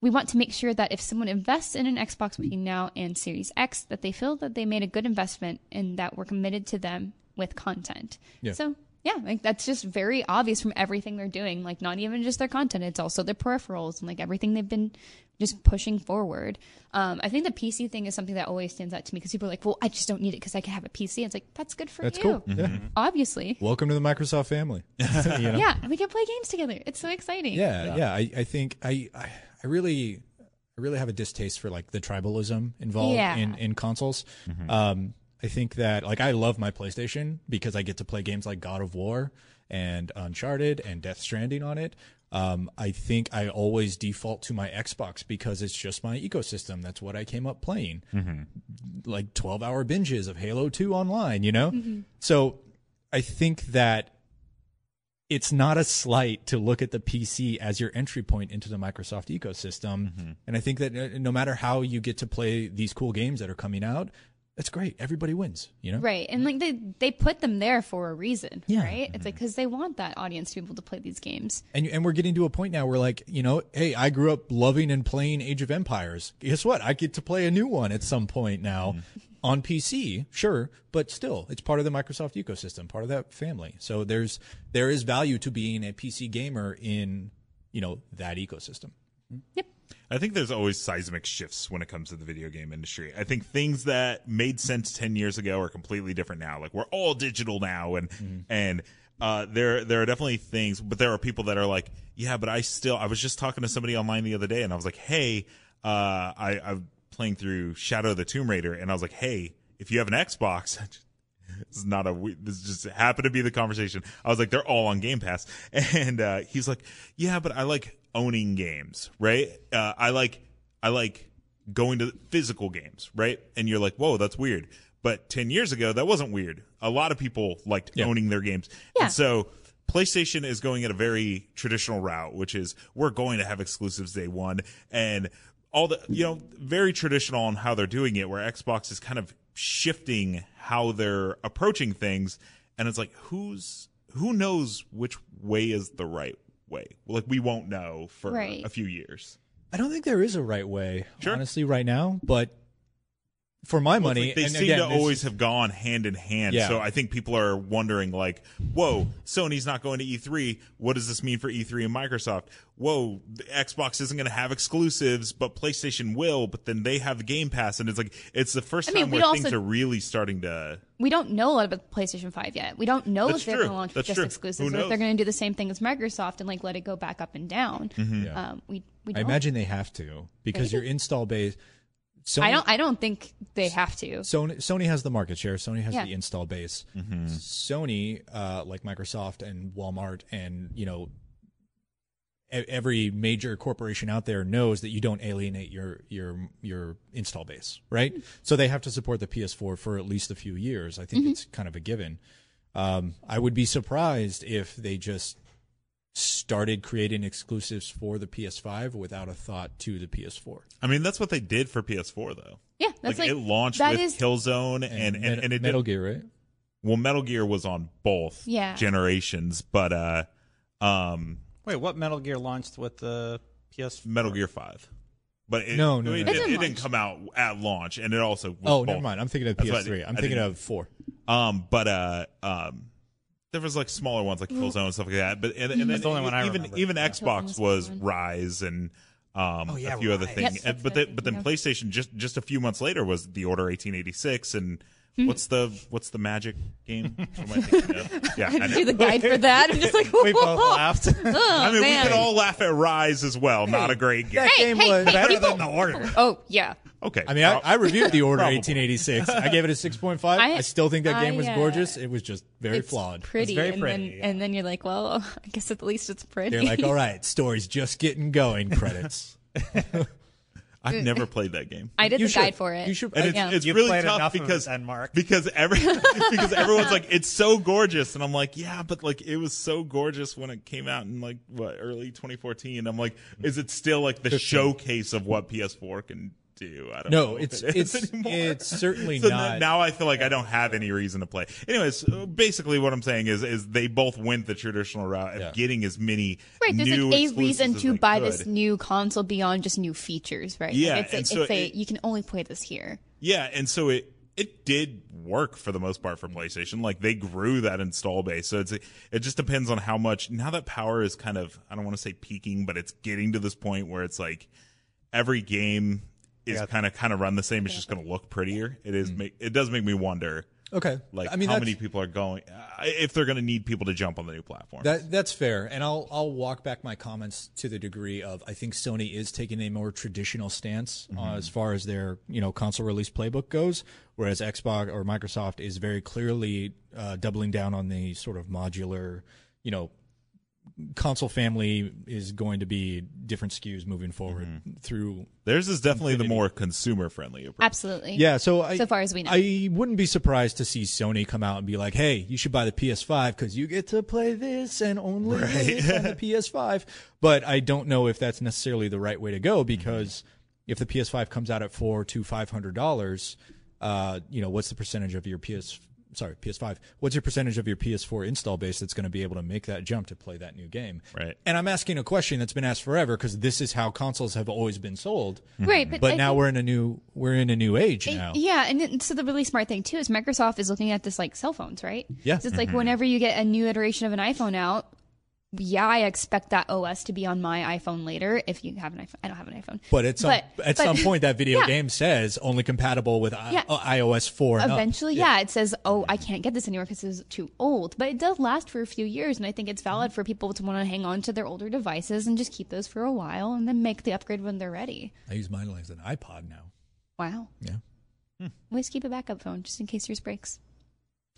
[SPEAKER 1] "We want to make sure that if someone invests in an Xbox between now and Series X, that they feel that they made a good investment and that we're committed to them with content."
[SPEAKER 4] Yeah.
[SPEAKER 1] So. Yeah, like that's just very obvious from everything they're doing. Like not even just their content, it's also their peripherals and like everything they've been just pushing forward. Um, I think the PC thing is something that always stands out to me because people are like, "Well, I just don't need it because I can have a PC." It's like that's good for
[SPEAKER 4] That's
[SPEAKER 1] you.
[SPEAKER 4] cool. Yeah.
[SPEAKER 1] Obviously,
[SPEAKER 4] Welcome to the Microsoft family. you know?
[SPEAKER 1] yeah, we can play games together. It's so exciting.
[SPEAKER 4] Yeah, yeah. I, I think I, I I really I really have a distaste for like the tribalism involved
[SPEAKER 1] Yeah.
[SPEAKER 4] in in consoles. Um, I think that like I love my PlayStation because I get to play games like God of War and Uncharted and Death Stranding on it. Um, I think I always default to my Xbox because it's just my ecosystem. That's what I came up playing. Like 12 hour binges of Halo 2 online, you know? So I think that it's not a slight to look at the PC as your entry point into the Microsoft ecosystem. And I think that uh, no matter how you get to play these cool games that are coming out, that's great. Everybody wins, you know?
[SPEAKER 1] Right. And like they they put them there for a reason,
[SPEAKER 4] Yeah.
[SPEAKER 1] right? It's like mm-hmm. cuz they want that audience to be able to play these games.
[SPEAKER 4] And and we're getting to a point now where like, you know, hey, I grew up loving and playing Age of Empires. Guess what? I get to play a new one at some point now mm-hmm. on PC, sure, but still, it's part of the Microsoft ecosystem, part of that family. So there's there is value to being a PC gamer in, you know, that ecosystem.
[SPEAKER 2] I think there's always seismic shifts when it comes to the video game industry. I think things that made sense 10 years ago are completely different now. Like we're all digital now and and uh, there there are definitely things but there are people that are like, yeah, but I still I was just talking to somebody online the other day and I was like, "Hey, uh, I I'm playing through Shadow of the Tomb Raider and I was like, "Hey, if you have an Xbox, this is not a we- this just happened to be the conversation i was like they're all on game pass and uh he's like yeah but i like owning games right? Uh i like i like going to physical games right? And you're like whoa that's weird. But 10 years ago that wasn't weird. A lot of people liked owning their games.
[SPEAKER 1] Yeah.
[SPEAKER 2] and so PlayStation is going at a very traditional route, which is we're going to have exclusives day one. And all the you know very traditional on how they're doing it. Where Xbox is kind of shifting how they're approaching things, and it's like who's who knows which way is the right way? Like we won't know for
[SPEAKER 1] Right.
[SPEAKER 2] a few years.
[SPEAKER 4] I don't think there is a right way, honestly, right now. But for my
[SPEAKER 2] Well,
[SPEAKER 4] money,
[SPEAKER 2] like they
[SPEAKER 4] and
[SPEAKER 2] seem
[SPEAKER 4] again,
[SPEAKER 2] to
[SPEAKER 4] this-
[SPEAKER 2] always have gone hand in hand.
[SPEAKER 4] Yeah.
[SPEAKER 2] So I think people are wondering, like, "Whoa, Sony's not going to E3. What does this mean for E3 and Microsoft? Whoa, the Xbox isn't going to have exclusives, but PlayStation will. But then they have Game Pass, and it's like it's the first
[SPEAKER 1] I mean,
[SPEAKER 2] time
[SPEAKER 1] we
[SPEAKER 2] where
[SPEAKER 1] also-
[SPEAKER 2] things are really starting to.
[SPEAKER 1] We don't know a lot about PlayStation 5 yet. We don't know
[SPEAKER 2] That's
[SPEAKER 1] if they're going to launch
[SPEAKER 2] That's
[SPEAKER 1] just
[SPEAKER 2] true.
[SPEAKER 1] exclusives or if they're going to do the same thing as Microsoft and like let it go back up and down.
[SPEAKER 2] Mm-hmm.
[SPEAKER 4] Yeah.
[SPEAKER 1] Um, we we
[SPEAKER 4] I
[SPEAKER 1] don't.
[SPEAKER 4] imagine they have to because your install base. Sony,
[SPEAKER 1] I don't. I don't think they have to.
[SPEAKER 4] Sony, Sony has the market share. Sony has
[SPEAKER 1] Yeah.
[SPEAKER 4] the install base.
[SPEAKER 2] Mm-hmm.
[SPEAKER 4] Sony, uh, like Microsoft and Walmart, and you know, e- every major corporation out there knows that you don't alienate your your your install base, right? So they have to support the PS4 for at least a few years. I think
[SPEAKER 1] Mm-hmm.
[SPEAKER 4] it's kind of a given. Um, I would be surprised if they just started creating exclusives for the PS5 without a thought to the PS4.
[SPEAKER 2] I mean, that's what they did for PS4, though.
[SPEAKER 1] Yeah, that's like,
[SPEAKER 2] it launched
[SPEAKER 1] that
[SPEAKER 2] with
[SPEAKER 1] is-
[SPEAKER 2] Killzone and and,
[SPEAKER 4] Met-
[SPEAKER 2] and, it
[SPEAKER 4] Metal
[SPEAKER 2] did,
[SPEAKER 4] Gear, right?
[SPEAKER 2] Well, Metal Gear was on both
[SPEAKER 1] Yeah.
[SPEAKER 2] generations, but uh, um,
[SPEAKER 3] Wait, what Metal Gear launched with the PS?
[SPEAKER 2] Metal Gear Five. But it,
[SPEAKER 4] No, no,
[SPEAKER 2] it,
[SPEAKER 4] no.
[SPEAKER 2] It,
[SPEAKER 4] It
[SPEAKER 1] didn't
[SPEAKER 2] it didn't come out at launch, and it also. Was
[SPEAKER 4] Oh,
[SPEAKER 2] both.
[SPEAKER 4] never mind. I'm thinking of
[SPEAKER 2] That's
[SPEAKER 4] PS3. I'm
[SPEAKER 2] I
[SPEAKER 4] thinking of 4.
[SPEAKER 2] Um, but uh, um, there was like smaller ones like Killzone and stuff like that. But and, and then
[SPEAKER 3] the only one I
[SPEAKER 2] even
[SPEAKER 3] remember.
[SPEAKER 2] even
[SPEAKER 3] Yeah.
[SPEAKER 2] Xbox was
[SPEAKER 1] was
[SPEAKER 2] Ryse and um
[SPEAKER 3] Oh, yeah,
[SPEAKER 2] a few other
[SPEAKER 3] Ryse.
[SPEAKER 2] things.
[SPEAKER 1] Yes,
[SPEAKER 2] And-
[SPEAKER 1] that's
[SPEAKER 2] but
[SPEAKER 1] what I
[SPEAKER 2] then but then
[SPEAKER 1] think.
[SPEAKER 2] PlayStation just just a few months later was the Order 1886 and.
[SPEAKER 1] Hmm.
[SPEAKER 2] What's the what's the magic game? What am I? Yeah, I know.
[SPEAKER 1] do the guide for that. I'm just like,
[SPEAKER 3] We both laughed.
[SPEAKER 1] Oh,
[SPEAKER 2] I mean,
[SPEAKER 1] man.
[SPEAKER 2] we can all laugh at Ryse as well. Not a great game.
[SPEAKER 4] That
[SPEAKER 1] Hey,
[SPEAKER 4] game
[SPEAKER 1] hey,
[SPEAKER 4] was
[SPEAKER 1] hey,
[SPEAKER 3] Better
[SPEAKER 1] people-
[SPEAKER 3] than the order.
[SPEAKER 1] Oh yeah.
[SPEAKER 2] Okay.
[SPEAKER 4] I mean, I, I reviewed the Order
[SPEAKER 2] Probably.
[SPEAKER 4] 1886. I gave it a 6.5. I,
[SPEAKER 1] I-
[SPEAKER 4] still think that game
[SPEAKER 1] I,
[SPEAKER 4] was
[SPEAKER 1] uh,
[SPEAKER 4] gorgeous. It was just very
[SPEAKER 1] it's
[SPEAKER 4] flawed.
[SPEAKER 1] Pretty,
[SPEAKER 3] very
[SPEAKER 1] and
[SPEAKER 3] pretty,
[SPEAKER 1] then
[SPEAKER 3] yeah.
[SPEAKER 1] and then you're like, well, I guess at least it's pretty.
[SPEAKER 4] They're like, all right, story's just getting going. Credits.
[SPEAKER 2] I've never played that game.
[SPEAKER 1] I did
[SPEAKER 4] You
[SPEAKER 1] the
[SPEAKER 4] should.
[SPEAKER 1] guide for it.
[SPEAKER 4] You should-
[SPEAKER 2] and it's,
[SPEAKER 1] yeah.
[SPEAKER 2] it's really tough
[SPEAKER 3] enough
[SPEAKER 2] because
[SPEAKER 3] Denmark.
[SPEAKER 2] because every because everyone's like it's so gorgeous and I'm like yeah but like it was so gorgeous when it came out in like what early 2014 I'm like is it still like the showcase of what PS4 can do I don't
[SPEAKER 4] No,
[SPEAKER 2] know
[SPEAKER 4] it's-
[SPEAKER 2] it is
[SPEAKER 4] it's-
[SPEAKER 2] anymore.
[SPEAKER 4] it's certainly
[SPEAKER 2] so
[SPEAKER 4] not.
[SPEAKER 2] now I feel like I don't have any reason to play anyways uh, basically what I'm saying is is they both went the traditional route of
[SPEAKER 4] Yeah.
[SPEAKER 2] getting as many
[SPEAKER 1] Right, there's like a reason to buy
[SPEAKER 2] could.
[SPEAKER 1] this new console beyond just new features, right?
[SPEAKER 2] Yeah,
[SPEAKER 1] like it's,
[SPEAKER 2] and
[SPEAKER 1] a,
[SPEAKER 2] so
[SPEAKER 1] it's a you can only play this here.
[SPEAKER 2] Yeah, and so it it did work for the most part for PlayStation. Like they grew that install base. So it's it just depends on how much now that power is kind of I don't want to say peaking, but it's getting to this point where it's like every game is
[SPEAKER 3] Yeah.
[SPEAKER 2] kind of kind of run the same. It's just going to look prettier. It is make it does make me wonder.
[SPEAKER 4] Okay.
[SPEAKER 2] Like
[SPEAKER 4] I mean,
[SPEAKER 2] how many people are going uh, if they're going to need people to jump on the new platform.
[SPEAKER 4] That that's fair, and I'll I'll walk back my comments to the degree of I think Sony is taking a more traditional stance uh,
[SPEAKER 2] Mhm.
[SPEAKER 4] as far as their you know console release playbook goes, whereas Xbox or Microsoft is very clearly uh, doubling down on the sort of modular, you know, console family is going to be different SKUs moving forward through.
[SPEAKER 2] Theirs is definitely the more consumer friendly approach.
[SPEAKER 1] Absolutely.
[SPEAKER 4] Yeah, so I,
[SPEAKER 1] so far as we know.
[SPEAKER 4] I wouldn't be surprised to see Sony come out and be like, "Hey, you should buy the PS5 because you get to play this and only
[SPEAKER 2] Right.
[SPEAKER 4] this on the PS5." But I don't know if that's necessarily the right way to go because if the PS5 comes out at four to five hundred dollars, uh, you know, what's the percentage of your PS sorry PS5? What's your percentage of your PS4 install base that's going to be able to make that jump to play that new game?
[SPEAKER 2] Right.
[SPEAKER 4] And I'm asking a question that's been asked forever because this is how consoles have always been sold.
[SPEAKER 1] Right, but
[SPEAKER 4] but now
[SPEAKER 1] think-
[SPEAKER 4] we're in a new we're in a new age
[SPEAKER 1] Uh,
[SPEAKER 4] now.
[SPEAKER 1] Yeah, and then, so the really smart thing too is Microsoft is looking at this like cell phones, right?
[SPEAKER 4] Yeah.
[SPEAKER 1] So it's like
[SPEAKER 4] Mhm.
[SPEAKER 1] whenever you get a new iteration of an iPhone out, yeah, I expect that OS to be on my iPhone later. If you have an iPhone, I don't have an iPhone.
[SPEAKER 4] But at some
[SPEAKER 1] But-
[SPEAKER 4] at
[SPEAKER 1] but-
[SPEAKER 4] some point, that video
[SPEAKER 1] Yeah.
[SPEAKER 4] game says only compatible with I-
[SPEAKER 1] Yeah.
[SPEAKER 4] uh, iOS four.
[SPEAKER 1] Eventually, yeah. it says, "Oh, I can't get this anymore because it's too old." But it does last for a few years, and I think it's valid for people to want to hang on to their older devices and just keep those for a while, and then make the upgrade when they're ready.
[SPEAKER 4] I use mine as an iPod now.
[SPEAKER 1] Wow.
[SPEAKER 4] Yeah.
[SPEAKER 1] Always keep a backup phone just in case yours breaks.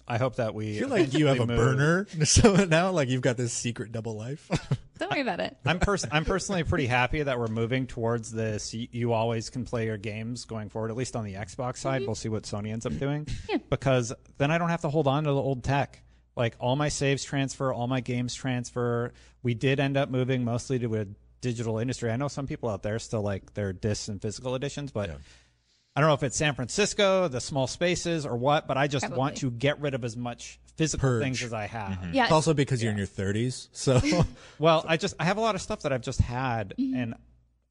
[SPEAKER 3] I hope that we
[SPEAKER 4] I feel like you have a
[SPEAKER 3] move-
[SPEAKER 4] burner so now, like you've got this secret double life.
[SPEAKER 1] Don't worry about it.
[SPEAKER 3] I'm pers- I'm personally pretty happy that we're moving towards this. You, you always can play your games going forward, at least on the Xbox side. Mm-hmm. We'll see what Sony ends up doing. Because then I don't have to hold on to the old tech. Like all my saves transfer, all my games transfer. We did end up moving mostly to a digital industry. I know some people out there still like their discs and physical editions, but I don't know if it's San Francisco, the small spaces, or what. But I just want to get rid of as much physical
[SPEAKER 4] Purge.
[SPEAKER 3] things as I have. Mm-hmm.
[SPEAKER 1] Yeah.
[SPEAKER 4] It's also because you're in your 30s. So
[SPEAKER 3] well, I just I have a lot of stuff that I've just had, mm-hmm. and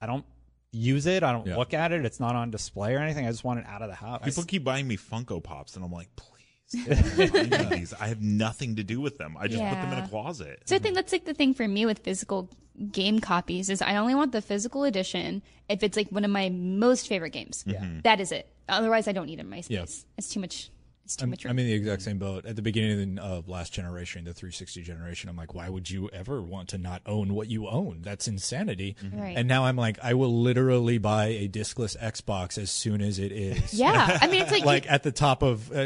[SPEAKER 3] I don't use it. I don't
[SPEAKER 4] Yeah.
[SPEAKER 3] look at it. It's not on display or anything. I just want it out of the house.
[SPEAKER 2] People keep buying me Funko Pops, and I'm like, please. Don't buy me these. I have nothing to do with them. I just put them in a closet.
[SPEAKER 1] So I think that's like the thing for me with physical game copies is I only want the physical edition if it's like one of my most favorite games.
[SPEAKER 4] Yeah.
[SPEAKER 1] That is it. Otherwise, I don't need it in my space.
[SPEAKER 4] Yeah.
[SPEAKER 1] It's too much. It's too
[SPEAKER 4] I'm,
[SPEAKER 1] much.
[SPEAKER 4] I'm in the exact same boat. At the beginning of last generation, the 360 generation, I'm like, why would you ever want to not own what you own? That's insanity.
[SPEAKER 1] Right.
[SPEAKER 4] And now I'm like, I will literally buy a discless Xbox as soon as it is.
[SPEAKER 1] Yeah. I mean, it's like-
[SPEAKER 4] like at the top of uh, i-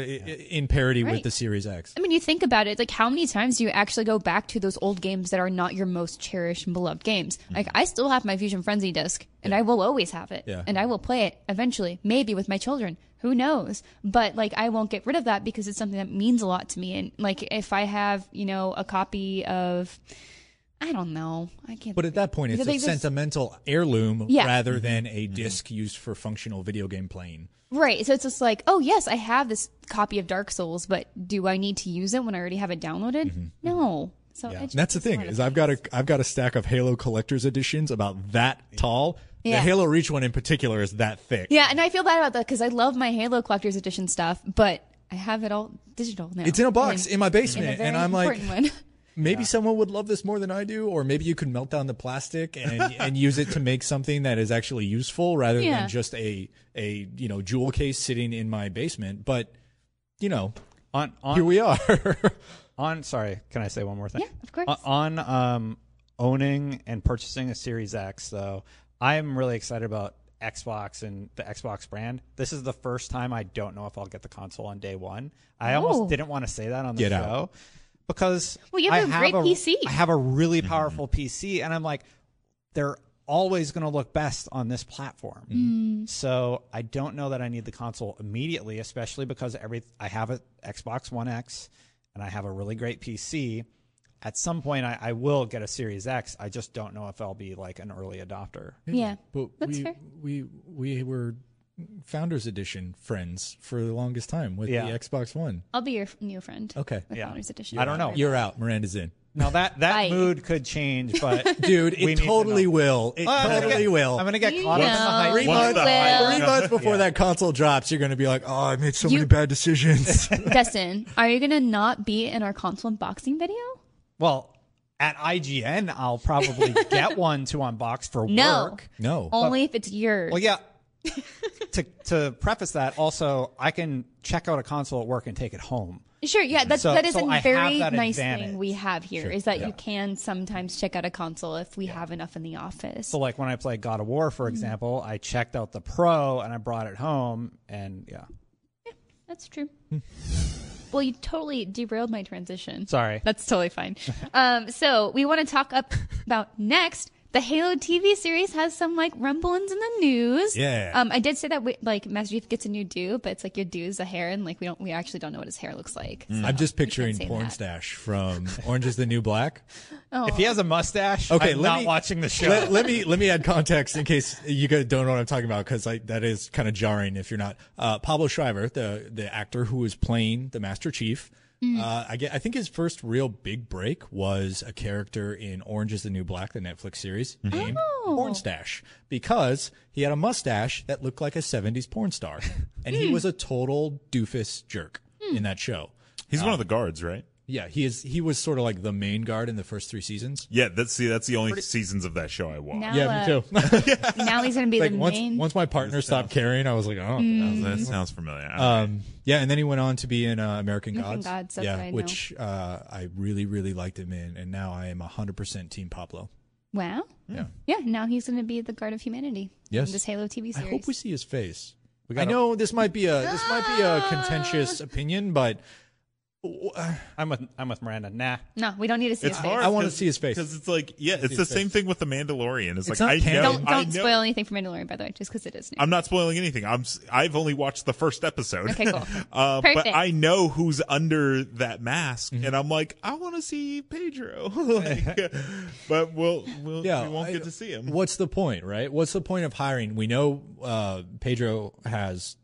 [SPEAKER 4] in parity with the Series X.
[SPEAKER 1] I mean, you think about it, like how many times do you actually go back to those old games that are not your most cherished and beloved games? Like I still have my Fusion Frenzy disc, and I will always have it,
[SPEAKER 4] Yeah.
[SPEAKER 1] and I will play it eventually, maybe with my children. Who knows? But like I won't get rid of that because it's something that means a lot to me. And like if I have, you know, a copy of, I don't know, I can't.
[SPEAKER 4] But at that point, it's a
[SPEAKER 1] like, there's-
[SPEAKER 4] sentimental heirloom
[SPEAKER 1] Yeah.
[SPEAKER 4] rather than a mm-hmm. disc used for functional video game playing.
[SPEAKER 1] Right. So it's just like, oh yes, I have this copy of Dark Souls, but do I need to use it when I already have it downloaded? Mm-hmm. No. Mm-hmm. So I just-
[SPEAKER 4] That's the thing is I've got a I've got a stack of Halo collector's editions about that tall.
[SPEAKER 1] Yeah.
[SPEAKER 4] The Halo Reach one in particular is that thick.
[SPEAKER 1] Yeah, and I feel bad about that because I love my Halo collector's edition stuff, but I have it all digital now.
[SPEAKER 4] It's in a box in my
[SPEAKER 1] in a
[SPEAKER 4] basement,
[SPEAKER 1] very
[SPEAKER 4] and I'm like,
[SPEAKER 1] one.
[SPEAKER 4] maybe someone would love this more than I do, or maybe you could melt down the plastic and and use it to make something that is actually useful rather
[SPEAKER 1] Yeah.
[SPEAKER 4] than just a a you know jewel case sitting in my basement. But you know,
[SPEAKER 3] on, on
[SPEAKER 4] here we are.
[SPEAKER 3] on sorry, can I say one more thing?
[SPEAKER 1] Yeah, of course.
[SPEAKER 3] On, on um, owning and purchasing a Series X, though, I'm really excited about Xbox and the Xbox brand. This is the first time I don't know if I'll get the console on day one. I
[SPEAKER 1] Oh.
[SPEAKER 3] almost didn't want to say that on the
[SPEAKER 4] Get
[SPEAKER 3] show
[SPEAKER 4] out.
[SPEAKER 3] because
[SPEAKER 1] Well, you have
[SPEAKER 3] I
[SPEAKER 1] a great PC.
[SPEAKER 3] I have a really powerful PC, and I'm like, they're always going to look best on this platform.
[SPEAKER 1] Mm.
[SPEAKER 3] So I don't know that I need the console immediately, especially because every I have an Xbox One X and I have a really great PC. At some point, I, I will get a Series X. I just don't know if I'll be like an early adopter.
[SPEAKER 1] Yeah,
[SPEAKER 4] but
[SPEAKER 1] that's
[SPEAKER 4] we,
[SPEAKER 1] fair.
[SPEAKER 4] we we were Founders Edition friends for the longest time with
[SPEAKER 3] Yeah.
[SPEAKER 4] the Xbox One.
[SPEAKER 1] I'll be your new friend.
[SPEAKER 4] Okay.
[SPEAKER 1] With
[SPEAKER 3] Yeah.
[SPEAKER 1] Founders Edition.
[SPEAKER 3] I don't know.
[SPEAKER 4] You're out. Miranda's in.
[SPEAKER 3] Now that that
[SPEAKER 1] Bye.
[SPEAKER 3] mood could change, but
[SPEAKER 4] Dude,
[SPEAKER 3] we
[SPEAKER 4] it
[SPEAKER 3] need to
[SPEAKER 4] totally will. It
[SPEAKER 3] I'm gonna
[SPEAKER 4] totally
[SPEAKER 3] get-
[SPEAKER 4] will.
[SPEAKER 3] I'm gonna get
[SPEAKER 1] You
[SPEAKER 3] caught up in the hype.
[SPEAKER 4] three months,
[SPEAKER 1] will.
[SPEAKER 4] three months before that console drops, you're going to be like, "Oh, I made so
[SPEAKER 1] You-
[SPEAKER 4] many bad decisions."
[SPEAKER 1] Destin, are you gonna not be in our console unboxing video?
[SPEAKER 3] Well, at IGN, I'll probably get one to unbox for
[SPEAKER 1] No.
[SPEAKER 3] work.
[SPEAKER 4] no,
[SPEAKER 1] Only if it's yours.
[SPEAKER 3] Well, yeah, to to preface that, also I can check out a console at work and take it home.
[SPEAKER 1] Sure, yeah, that's,
[SPEAKER 3] So-
[SPEAKER 1] that is
[SPEAKER 3] so
[SPEAKER 1] a
[SPEAKER 3] I
[SPEAKER 1] very nice
[SPEAKER 3] advantage.
[SPEAKER 1] thing we have here. Is
[SPEAKER 3] Sure,
[SPEAKER 1] that
[SPEAKER 3] yeah.
[SPEAKER 1] you can sometimes check out a console if we have enough in the office.
[SPEAKER 3] So like when I played God of War, for mm-hmm. example, I checked out the Pro and I brought it home, and yeah, yeah.
[SPEAKER 1] That's true. Hmm. Well, you totally derailed my transition.
[SPEAKER 3] Sorry.
[SPEAKER 1] That's totally fine. um, so we want to talk up about next. The Halo TV series has some like rumblings in the news.
[SPEAKER 4] Yeah.
[SPEAKER 1] Um, I did say that we, like Master Chief gets a new do, but it's like your do is a hair, and like we don't, we actually don't know what his hair looks like. So
[SPEAKER 4] I'm just picturing Porn
[SPEAKER 1] that.
[SPEAKER 4] Stash from Orange is the New Black.
[SPEAKER 1] Oh.
[SPEAKER 3] If he has a mustache,
[SPEAKER 4] Okay,
[SPEAKER 3] I'm not
[SPEAKER 4] me,
[SPEAKER 3] watching the show.
[SPEAKER 4] Let, let me let me add context in case you guys don't know what I'm talking about because like that is kind of jarring if you're not. Uh, Pablo Schreiber, the the actor who is playing the Master Chief.
[SPEAKER 1] Mm.
[SPEAKER 4] Uh, I get. I think his first real big break was a character in Orange Is the New Black, the Netflix series, named
[SPEAKER 1] Oh.
[SPEAKER 4] Porn Stash, because he had a mustache that looked like a '70s porn star, and he was a total doofus jerk in that show.
[SPEAKER 2] He's
[SPEAKER 4] Uh,
[SPEAKER 2] one of the guards, right?
[SPEAKER 4] Yeah, he is. He was sort of like the main guard in the first three seasons.
[SPEAKER 2] Yeah, that's see, that's the only seasons of that show I watched.
[SPEAKER 1] Now,
[SPEAKER 4] yeah,
[SPEAKER 1] uh,
[SPEAKER 4] me too.
[SPEAKER 1] now he's gonna be
[SPEAKER 4] like
[SPEAKER 1] the
[SPEAKER 4] once
[SPEAKER 1] main.
[SPEAKER 4] once my partner stopped caring, I was like, oh,
[SPEAKER 1] Mm.
[SPEAKER 2] That sounds familiar.
[SPEAKER 4] Um, yeah, and then he went on to be in uh, American
[SPEAKER 1] American
[SPEAKER 4] Gods.
[SPEAKER 1] Gods, that's
[SPEAKER 4] yeah,
[SPEAKER 1] what I know.
[SPEAKER 4] which uh, I really, really liked him in, and now I am hundred percent Team Pablo.
[SPEAKER 1] wow.
[SPEAKER 4] Yeah.
[SPEAKER 1] Yeah. Now he's gonna be the guard of humanity.
[SPEAKER 4] Yes.
[SPEAKER 1] In this Halo TV series.
[SPEAKER 4] I hope we see his face.
[SPEAKER 3] We
[SPEAKER 4] I
[SPEAKER 3] gotta-
[SPEAKER 4] know this might be a this might be a contentious opinion, but
[SPEAKER 3] I'm with I'm with Miranda. Nah.
[SPEAKER 1] no, we don't need to see
[SPEAKER 2] It's
[SPEAKER 1] his face.
[SPEAKER 4] I want
[SPEAKER 2] to
[SPEAKER 4] see his face.
[SPEAKER 2] because it's like yeah, it's the same
[SPEAKER 4] face.
[SPEAKER 2] thing with the Mandalorian. It's,
[SPEAKER 4] It's
[SPEAKER 2] like
[SPEAKER 4] not
[SPEAKER 2] I
[SPEAKER 4] canon.
[SPEAKER 2] know,
[SPEAKER 1] Don't
[SPEAKER 2] I
[SPEAKER 1] don't
[SPEAKER 2] know-
[SPEAKER 1] spoil anything for Mandalorian, by the way, just because it is new.
[SPEAKER 2] I'm not spoiling anything. I'm s- I've only watched the first episode.
[SPEAKER 1] Okay, cool.
[SPEAKER 2] uh, but I know who's under that mask,
[SPEAKER 4] Mm-hmm.
[SPEAKER 2] and I'm like, I want to see Pedro. like, but we'll, we'll
[SPEAKER 4] yeah,
[SPEAKER 2] we won't
[SPEAKER 4] I-
[SPEAKER 2] get to see him.
[SPEAKER 4] What's the point, right? What's the point of hiring? We know uh, Pedro has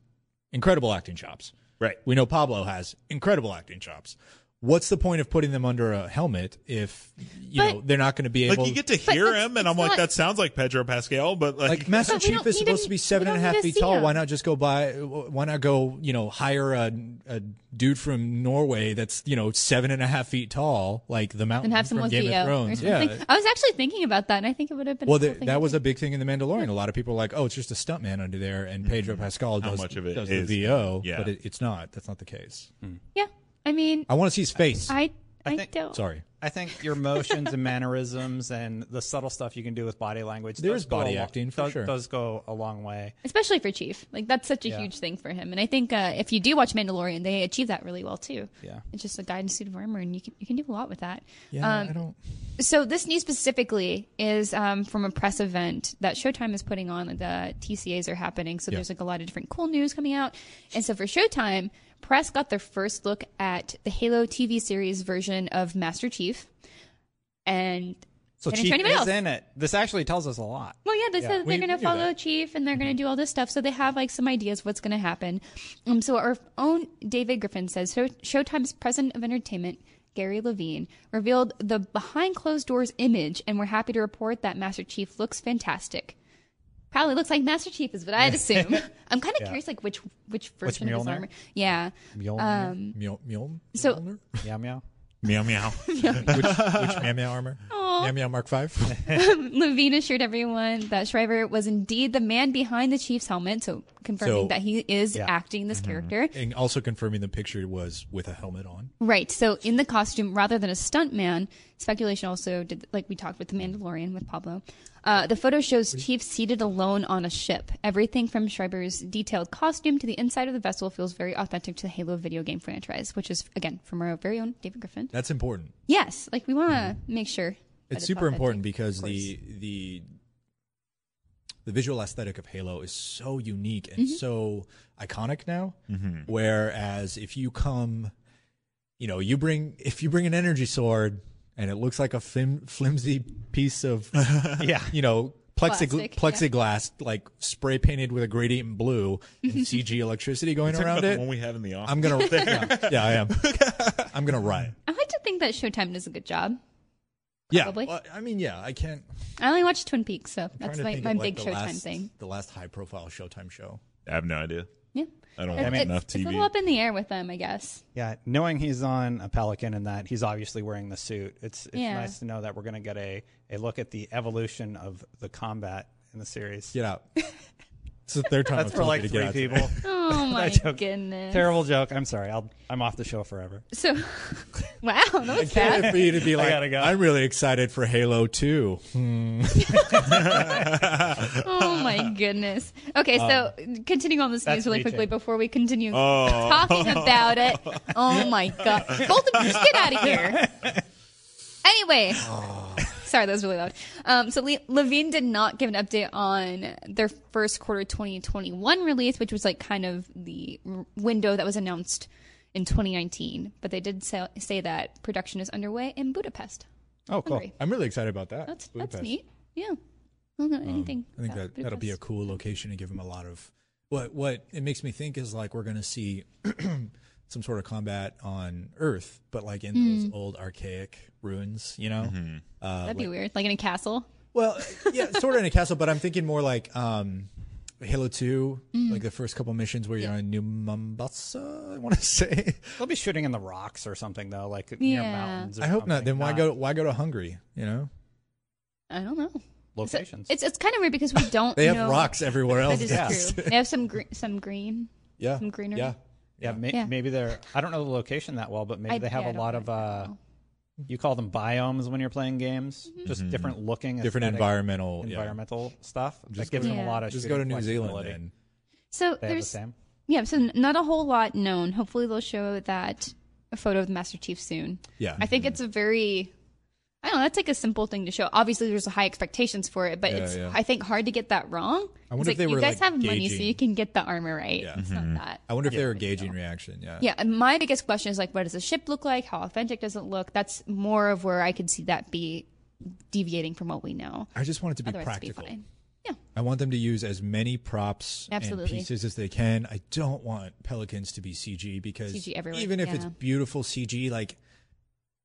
[SPEAKER 4] incredible acting chops.
[SPEAKER 2] Right.
[SPEAKER 4] We know Pablo has incredible acting chops. What's the point of putting them under a helmet if you
[SPEAKER 1] But-
[SPEAKER 4] know they're not going to be able?
[SPEAKER 2] Like you get to hear
[SPEAKER 1] that's-
[SPEAKER 2] him, and I'm like, that sounds like Pedro Pascal, but like,
[SPEAKER 4] like Master
[SPEAKER 1] But
[SPEAKER 4] Chief is supposed
[SPEAKER 1] to-
[SPEAKER 4] to be
[SPEAKER 1] we
[SPEAKER 4] seven
[SPEAKER 1] don't
[SPEAKER 4] and a half
[SPEAKER 1] need to
[SPEAKER 4] feet tall.
[SPEAKER 1] him.
[SPEAKER 4] Why not just go by? Why not go? You know, hire a, a dude from Norway that's you know seven and a half feet tall, like the mountain
[SPEAKER 1] and have
[SPEAKER 4] from
[SPEAKER 1] someone
[SPEAKER 4] Game
[SPEAKER 1] VO
[SPEAKER 4] of Thrones. Yeah.
[SPEAKER 1] I was actually thinking about that, and I think it would have been.
[SPEAKER 4] Well,
[SPEAKER 1] a cool
[SPEAKER 4] the,
[SPEAKER 1] thing
[SPEAKER 4] that was
[SPEAKER 1] do.
[SPEAKER 4] a big thing in The Mandalorian. A lot of people are like, "Oh, it's just a stuntman under there," and mm-hmm. Pedro Pascal
[SPEAKER 2] How
[SPEAKER 4] does,
[SPEAKER 2] much of it
[SPEAKER 4] does
[SPEAKER 2] is-
[SPEAKER 4] the VO,
[SPEAKER 2] yeah.
[SPEAKER 4] but it, it's not. That's not the case.
[SPEAKER 1] Yeah, I mean,
[SPEAKER 4] I want to see his face.
[SPEAKER 1] I I,
[SPEAKER 3] think-
[SPEAKER 1] don't.
[SPEAKER 4] Sorry.
[SPEAKER 3] I think your motions and mannerisms and the subtle stuff you can do with body language.
[SPEAKER 4] There
[SPEAKER 3] does
[SPEAKER 4] is
[SPEAKER 3] go
[SPEAKER 4] body
[SPEAKER 3] a lo-
[SPEAKER 4] acting, for
[SPEAKER 3] does,
[SPEAKER 4] sure.
[SPEAKER 3] Does go a long way.
[SPEAKER 1] Especially for Chief, like that's such a
[SPEAKER 3] Yeah.
[SPEAKER 1] huge thing for him, and I think uh, if you do watch Mandalorian, they achieve that really well too.
[SPEAKER 3] Yeah.
[SPEAKER 1] it's just a guy in a suit of armor, and you can you can do a lot with that.
[SPEAKER 4] Yeah,
[SPEAKER 1] Um,
[SPEAKER 4] I don't.
[SPEAKER 1] So this news specifically is um, from a press event that Showtime is putting on. The TCAs are happening, so
[SPEAKER 4] Yeah.
[SPEAKER 1] there's like a lot of different cool news coming out. And so for Showtime, press got their first look at the Halo TV series version of Master Chief. And
[SPEAKER 3] So
[SPEAKER 1] and
[SPEAKER 3] Chief is
[SPEAKER 1] else.
[SPEAKER 3] in it. This actually tells us a lot.
[SPEAKER 1] Well, yeah, they said
[SPEAKER 4] we-
[SPEAKER 1] they're going to follow
[SPEAKER 4] that.
[SPEAKER 1] Chief and they're going to do all this stuff. So they have like some ideas of what's going to happen. Um, so our own David Griffin says Show- Showtime's president of entertainment, Gary Levine, revealed the behind closed doors image, and we're happy to report that Master Chief looks fantastic. Probably looks like Master Chief is what I'd assume. I'm kind of curious, like which which version of his armor. Yeah.
[SPEAKER 3] Mjolnir?
[SPEAKER 1] Um,
[SPEAKER 4] Mjol, Mjol,
[SPEAKER 1] so-
[SPEAKER 4] Mjolnir?
[SPEAKER 3] Meow meow.
[SPEAKER 2] meow meow.
[SPEAKER 4] which which Meow Meow armor? Meow Meow Mark Five.
[SPEAKER 1] Levine assured everyone that Schreiber was indeed the man behind the Chief's helmet, so confirming
[SPEAKER 4] So-
[SPEAKER 1] that he is
[SPEAKER 3] Yeah.
[SPEAKER 1] acting this character.
[SPEAKER 4] and also confirming the picture was with a helmet on.
[SPEAKER 1] Right. So in the costume, rather than a stunt man, speculation also did like we talked with the Mandalorian with Pablo. Uh, the photo shows Chief seated alone on a ship. Everything from Schreiber's detailed costume to the inside of the vessel feels very authentic to the Halo video game franchise, which is again from our very own David Griffin.
[SPEAKER 4] That's important.
[SPEAKER 1] Yes, like we want to make sure. that
[SPEAKER 4] It's super
[SPEAKER 1] authentic,
[SPEAKER 4] important because the the the visual aesthetic of Halo is so unique and
[SPEAKER 1] Mm-hmm.
[SPEAKER 4] so iconic now. Whereas if you come, you know, you bring if you bring an energy sword and it looks like a flim, flimsy piece of,
[SPEAKER 3] Yeah.
[SPEAKER 4] you know. Plexig-
[SPEAKER 1] Plastic, yeah.
[SPEAKER 4] plexiglass, like spray painted with a gradient blue and CG electricity going
[SPEAKER 2] Talking
[SPEAKER 4] around
[SPEAKER 2] about
[SPEAKER 4] it.
[SPEAKER 2] the one we have in the office.
[SPEAKER 4] I'm gonna, yeah, yeah, I am. I'm gonna riot.
[SPEAKER 1] I like to think that Showtime does a good job.
[SPEAKER 4] Yeah,
[SPEAKER 1] Probably.
[SPEAKER 4] well, I mean, yeah, I can't.
[SPEAKER 1] I only watch Twin Peaks, so
[SPEAKER 4] I'm
[SPEAKER 1] that's
[SPEAKER 4] trying to
[SPEAKER 1] my,
[SPEAKER 4] think
[SPEAKER 1] my
[SPEAKER 4] of, like,
[SPEAKER 1] big
[SPEAKER 4] the
[SPEAKER 1] Showtime
[SPEAKER 4] last-
[SPEAKER 1] thing.
[SPEAKER 4] The last high-profile Showtime show.
[SPEAKER 2] I have no idea.
[SPEAKER 1] Yeah.
[SPEAKER 2] I don't
[SPEAKER 1] It-
[SPEAKER 2] watch
[SPEAKER 1] it's,
[SPEAKER 2] enough
[SPEAKER 1] it's a
[SPEAKER 2] TV.
[SPEAKER 1] little up in the air with them, I guess.
[SPEAKER 3] Yeah, knowing he's on a Pelican and that he's obviously wearing the suit, it's it's
[SPEAKER 1] Yeah.
[SPEAKER 3] nice to know that we're going to get a, a look at the evolution of the combat in the series.
[SPEAKER 4] Get out. It's the third time
[SPEAKER 3] That's
[SPEAKER 4] I've
[SPEAKER 3] for
[SPEAKER 4] told
[SPEAKER 3] like
[SPEAKER 4] you to get
[SPEAKER 3] three
[SPEAKER 4] out
[SPEAKER 3] people.
[SPEAKER 1] Oh my
[SPEAKER 3] joke-
[SPEAKER 1] goodness.
[SPEAKER 3] Terrible joke. I'm sorry. I'll, I'm off the show forever.
[SPEAKER 1] So, wow, that was
[SPEAKER 4] I
[SPEAKER 1] fast.
[SPEAKER 4] can't for you to be
[SPEAKER 3] I
[SPEAKER 4] like,
[SPEAKER 3] gotta go.
[SPEAKER 4] I'm really excited for Halo 2. Hmm.
[SPEAKER 1] Oh my goodness. Okay, so continuing on this
[SPEAKER 3] that's
[SPEAKER 1] news really
[SPEAKER 3] reaching.
[SPEAKER 1] quickly before we continue
[SPEAKER 2] Oh.
[SPEAKER 1] talking about it. Oh my god. Both of you just get out of here. Anyway. Sorry, that was really loud. Um, so Le- Levine did not give an update on their first quarter 2021 release, which was like kind of the window that was announced in 2019. But they did say, say that production is underway in Budapest.
[SPEAKER 3] Oh, cool.
[SPEAKER 1] Hungary.
[SPEAKER 4] I'm really excited about that.
[SPEAKER 1] That's that's
[SPEAKER 4] Budapest.
[SPEAKER 1] neat. Yeah. I don't know anything.
[SPEAKER 4] I think that that'll be a cool location to give them a lot of what what it makes me think is like we're going to see some sort of combat on Earth, but like in
[SPEAKER 1] Hmm.
[SPEAKER 4] those old archaic ruins, you know. Uh,
[SPEAKER 1] That'd be weird. Like in a castle.
[SPEAKER 4] Well, yeah, sort of in a castle, but I'm thinking more like um, Halo Two,
[SPEAKER 1] Mm.
[SPEAKER 4] like the first couple missions where you're on New Mombasa. I want to say.
[SPEAKER 3] They'll be shooting in the rocks or something though, like near
[SPEAKER 1] Yeah.
[SPEAKER 3] mountains. Or
[SPEAKER 4] I hope not.
[SPEAKER 3] something.
[SPEAKER 4] Then why go? Why go to Hungary? You know,
[SPEAKER 1] I don't know.
[SPEAKER 3] locations?
[SPEAKER 1] It's it's kind of weird because we don't.
[SPEAKER 4] they have
[SPEAKER 1] know-
[SPEAKER 4] rocks everywhere else.
[SPEAKER 1] That is
[SPEAKER 3] Yes.
[SPEAKER 1] true. They have some gre- some green.
[SPEAKER 4] yeah,
[SPEAKER 1] Some greenery.
[SPEAKER 4] Yeah,
[SPEAKER 3] yeah, may,
[SPEAKER 1] Yeah.
[SPEAKER 3] maybe they're. I don't know the location that well, but maybe
[SPEAKER 1] I-
[SPEAKER 3] they have
[SPEAKER 1] yeah, I
[SPEAKER 3] a
[SPEAKER 1] don't
[SPEAKER 3] lot of. uh. You call them biomes when you're playing games, just different looking,
[SPEAKER 4] Mm-hmm. different
[SPEAKER 3] aesthetic,
[SPEAKER 4] environmental, yeah.
[SPEAKER 3] environmental stuff.
[SPEAKER 4] Just
[SPEAKER 3] that gives
[SPEAKER 1] go-
[SPEAKER 3] them a lot of.
[SPEAKER 4] Just go to New Zealand
[SPEAKER 3] flexibility.
[SPEAKER 4] then.
[SPEAKER 1] So
[SPEAKER 3] They have the
[SPEAKER 1] there's
[SPEAKER 3] same.
[SPEAKER 1] yeah. So not a whole lot known. Hopefully they'll show that a photo of the Master Chief soon.
[SPEAKER 4] Yeah.
[SPEAKER 1] I think it's a very. I don't know. That's like a simple thing to show. Obviously, there's high expectations for it, but
[SPEAKER 4] Yeah,
[SPEAKER 1] it's
[SPEAKER 4] yeah.
[SPEAKER 1] I think hard to get that wrong.
[SPEAKER 4] I
[SPEAKER 1] It's
[SPEAKER 4] wonder if
[SPEAKER 1] like,
[SPEAKER 4] they
[SPEAKER 1] you guys
[SPEAKER 4] like,
[SPEAKER 1] have money, so you can get the armor right.
[SPEAKER 4] Yeah.
[SPEAKER 1] It's not mm-hmm. that.
[SPEAKER 4] I wonder if they were
[SPEAKER 1] big
[SPEAKER 4] gauging reaction. Yeah.
[SPEAKER 1] Yeah, and my biggest question is like, what does the ship look like? How authentic does it look? That's more of where I could see that be deviating from what we know.
[SPEAKER 4] I just want it to be
[SPEAKER 1] Otherwise, it'd
[SPEAKER 4] practical.
[SPEAKER 1] fine. Yeah,
[SPEAKER 4] I want them to use as many props
[SPEAKER 1] Absolutely.
[SPEAKER 4] and pieces as they can. I don't want Pelicans to be CG because
[SPEAKER 1] CG
[SPEAKER 4] even if it's beautiful CG, like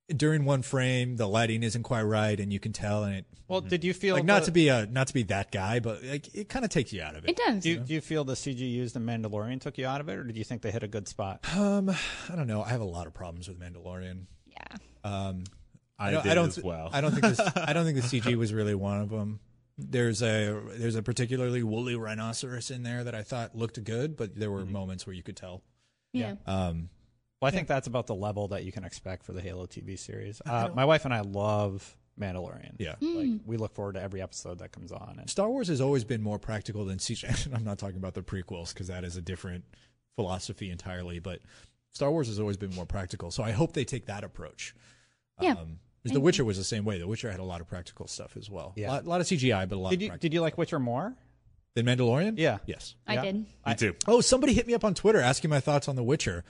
[SPEAKER 4] during one frame, the lighting isn't quite right, and you can tell. And it
[SPEAKER 3] Well, did you feel
[SPEAKER 4] like not to be a not to be that guy, but like it kind of takes you out of it.
[SPEAKER 1] it does.
[SPEAKER 3] Do you, do you feel the CG used in Mandalorian took you out of it, or did you think they hit a good spot?
[SPEAKER 4] Um, I don't know. I have a lot of problems with Mandalorian.
[SPEAKER 1] yeah.
[SPEAKER 4] Um,
[SPEAKER 2] I,
[SPEAKER 4] don't,
[SPEAKER 2] did
[SPEAKER 4] I don't
[SPEAKER 2] as well.
[SPEAKER 4] I don't think this, I don't think the CG was really one of them. There's a there's a particularly woolly rhinoceros in there that I thought looked good, but there were
[SPEAKER 3] Mm-hmm.
[SPEAKER 4] moments where you could tell.
[SPEAKER 1] Yeah.
[SPEAKER 4] Um,
[SPEAKER 3] Well, I think that's about the level that you can expect for the Halo TV series. Uh, my wife and I love Mandalorian.
[SPEAKER 4] Yeah.
[SPEAKER 3] like we look forward to every episode that comes on. And
[SPEAKER 4] Star Wars has always been more practical than CG. I'm not talking about the prequels because that is a different philosophy entirely, but Star Wars has always been more practical. So I hope they take that approach.
[SPEAKER 1] Yeah.
[SPEAKER 4] Um, 'cause The Witcher was the same way. The Witcher had a lot of practical stuff as well.
[SPEAKER 3] Yeah.
[SPEAKER 4] A lot, lot of CGI, but a lot
[SPEAKER 3] did
[SPEAKER 4] of
[SPEAKER 3] you
[SPEAKER 4] practical.
[SPEAKER 3] did you like Witcher more?
[SPEAKER 4] Than Mandalorian?
[SPEAKER 3] Yeah.
[SPEAKER 4] Yes.
[SPEAKER 1] I
[SPEAKER 3] Yeah.
[SPEAKER 1] did.
[SPEAKER 2] Me too.
[SPEAKER 4] Oh, somebody hit me up on Twitter asking my thoughts on The Witcher.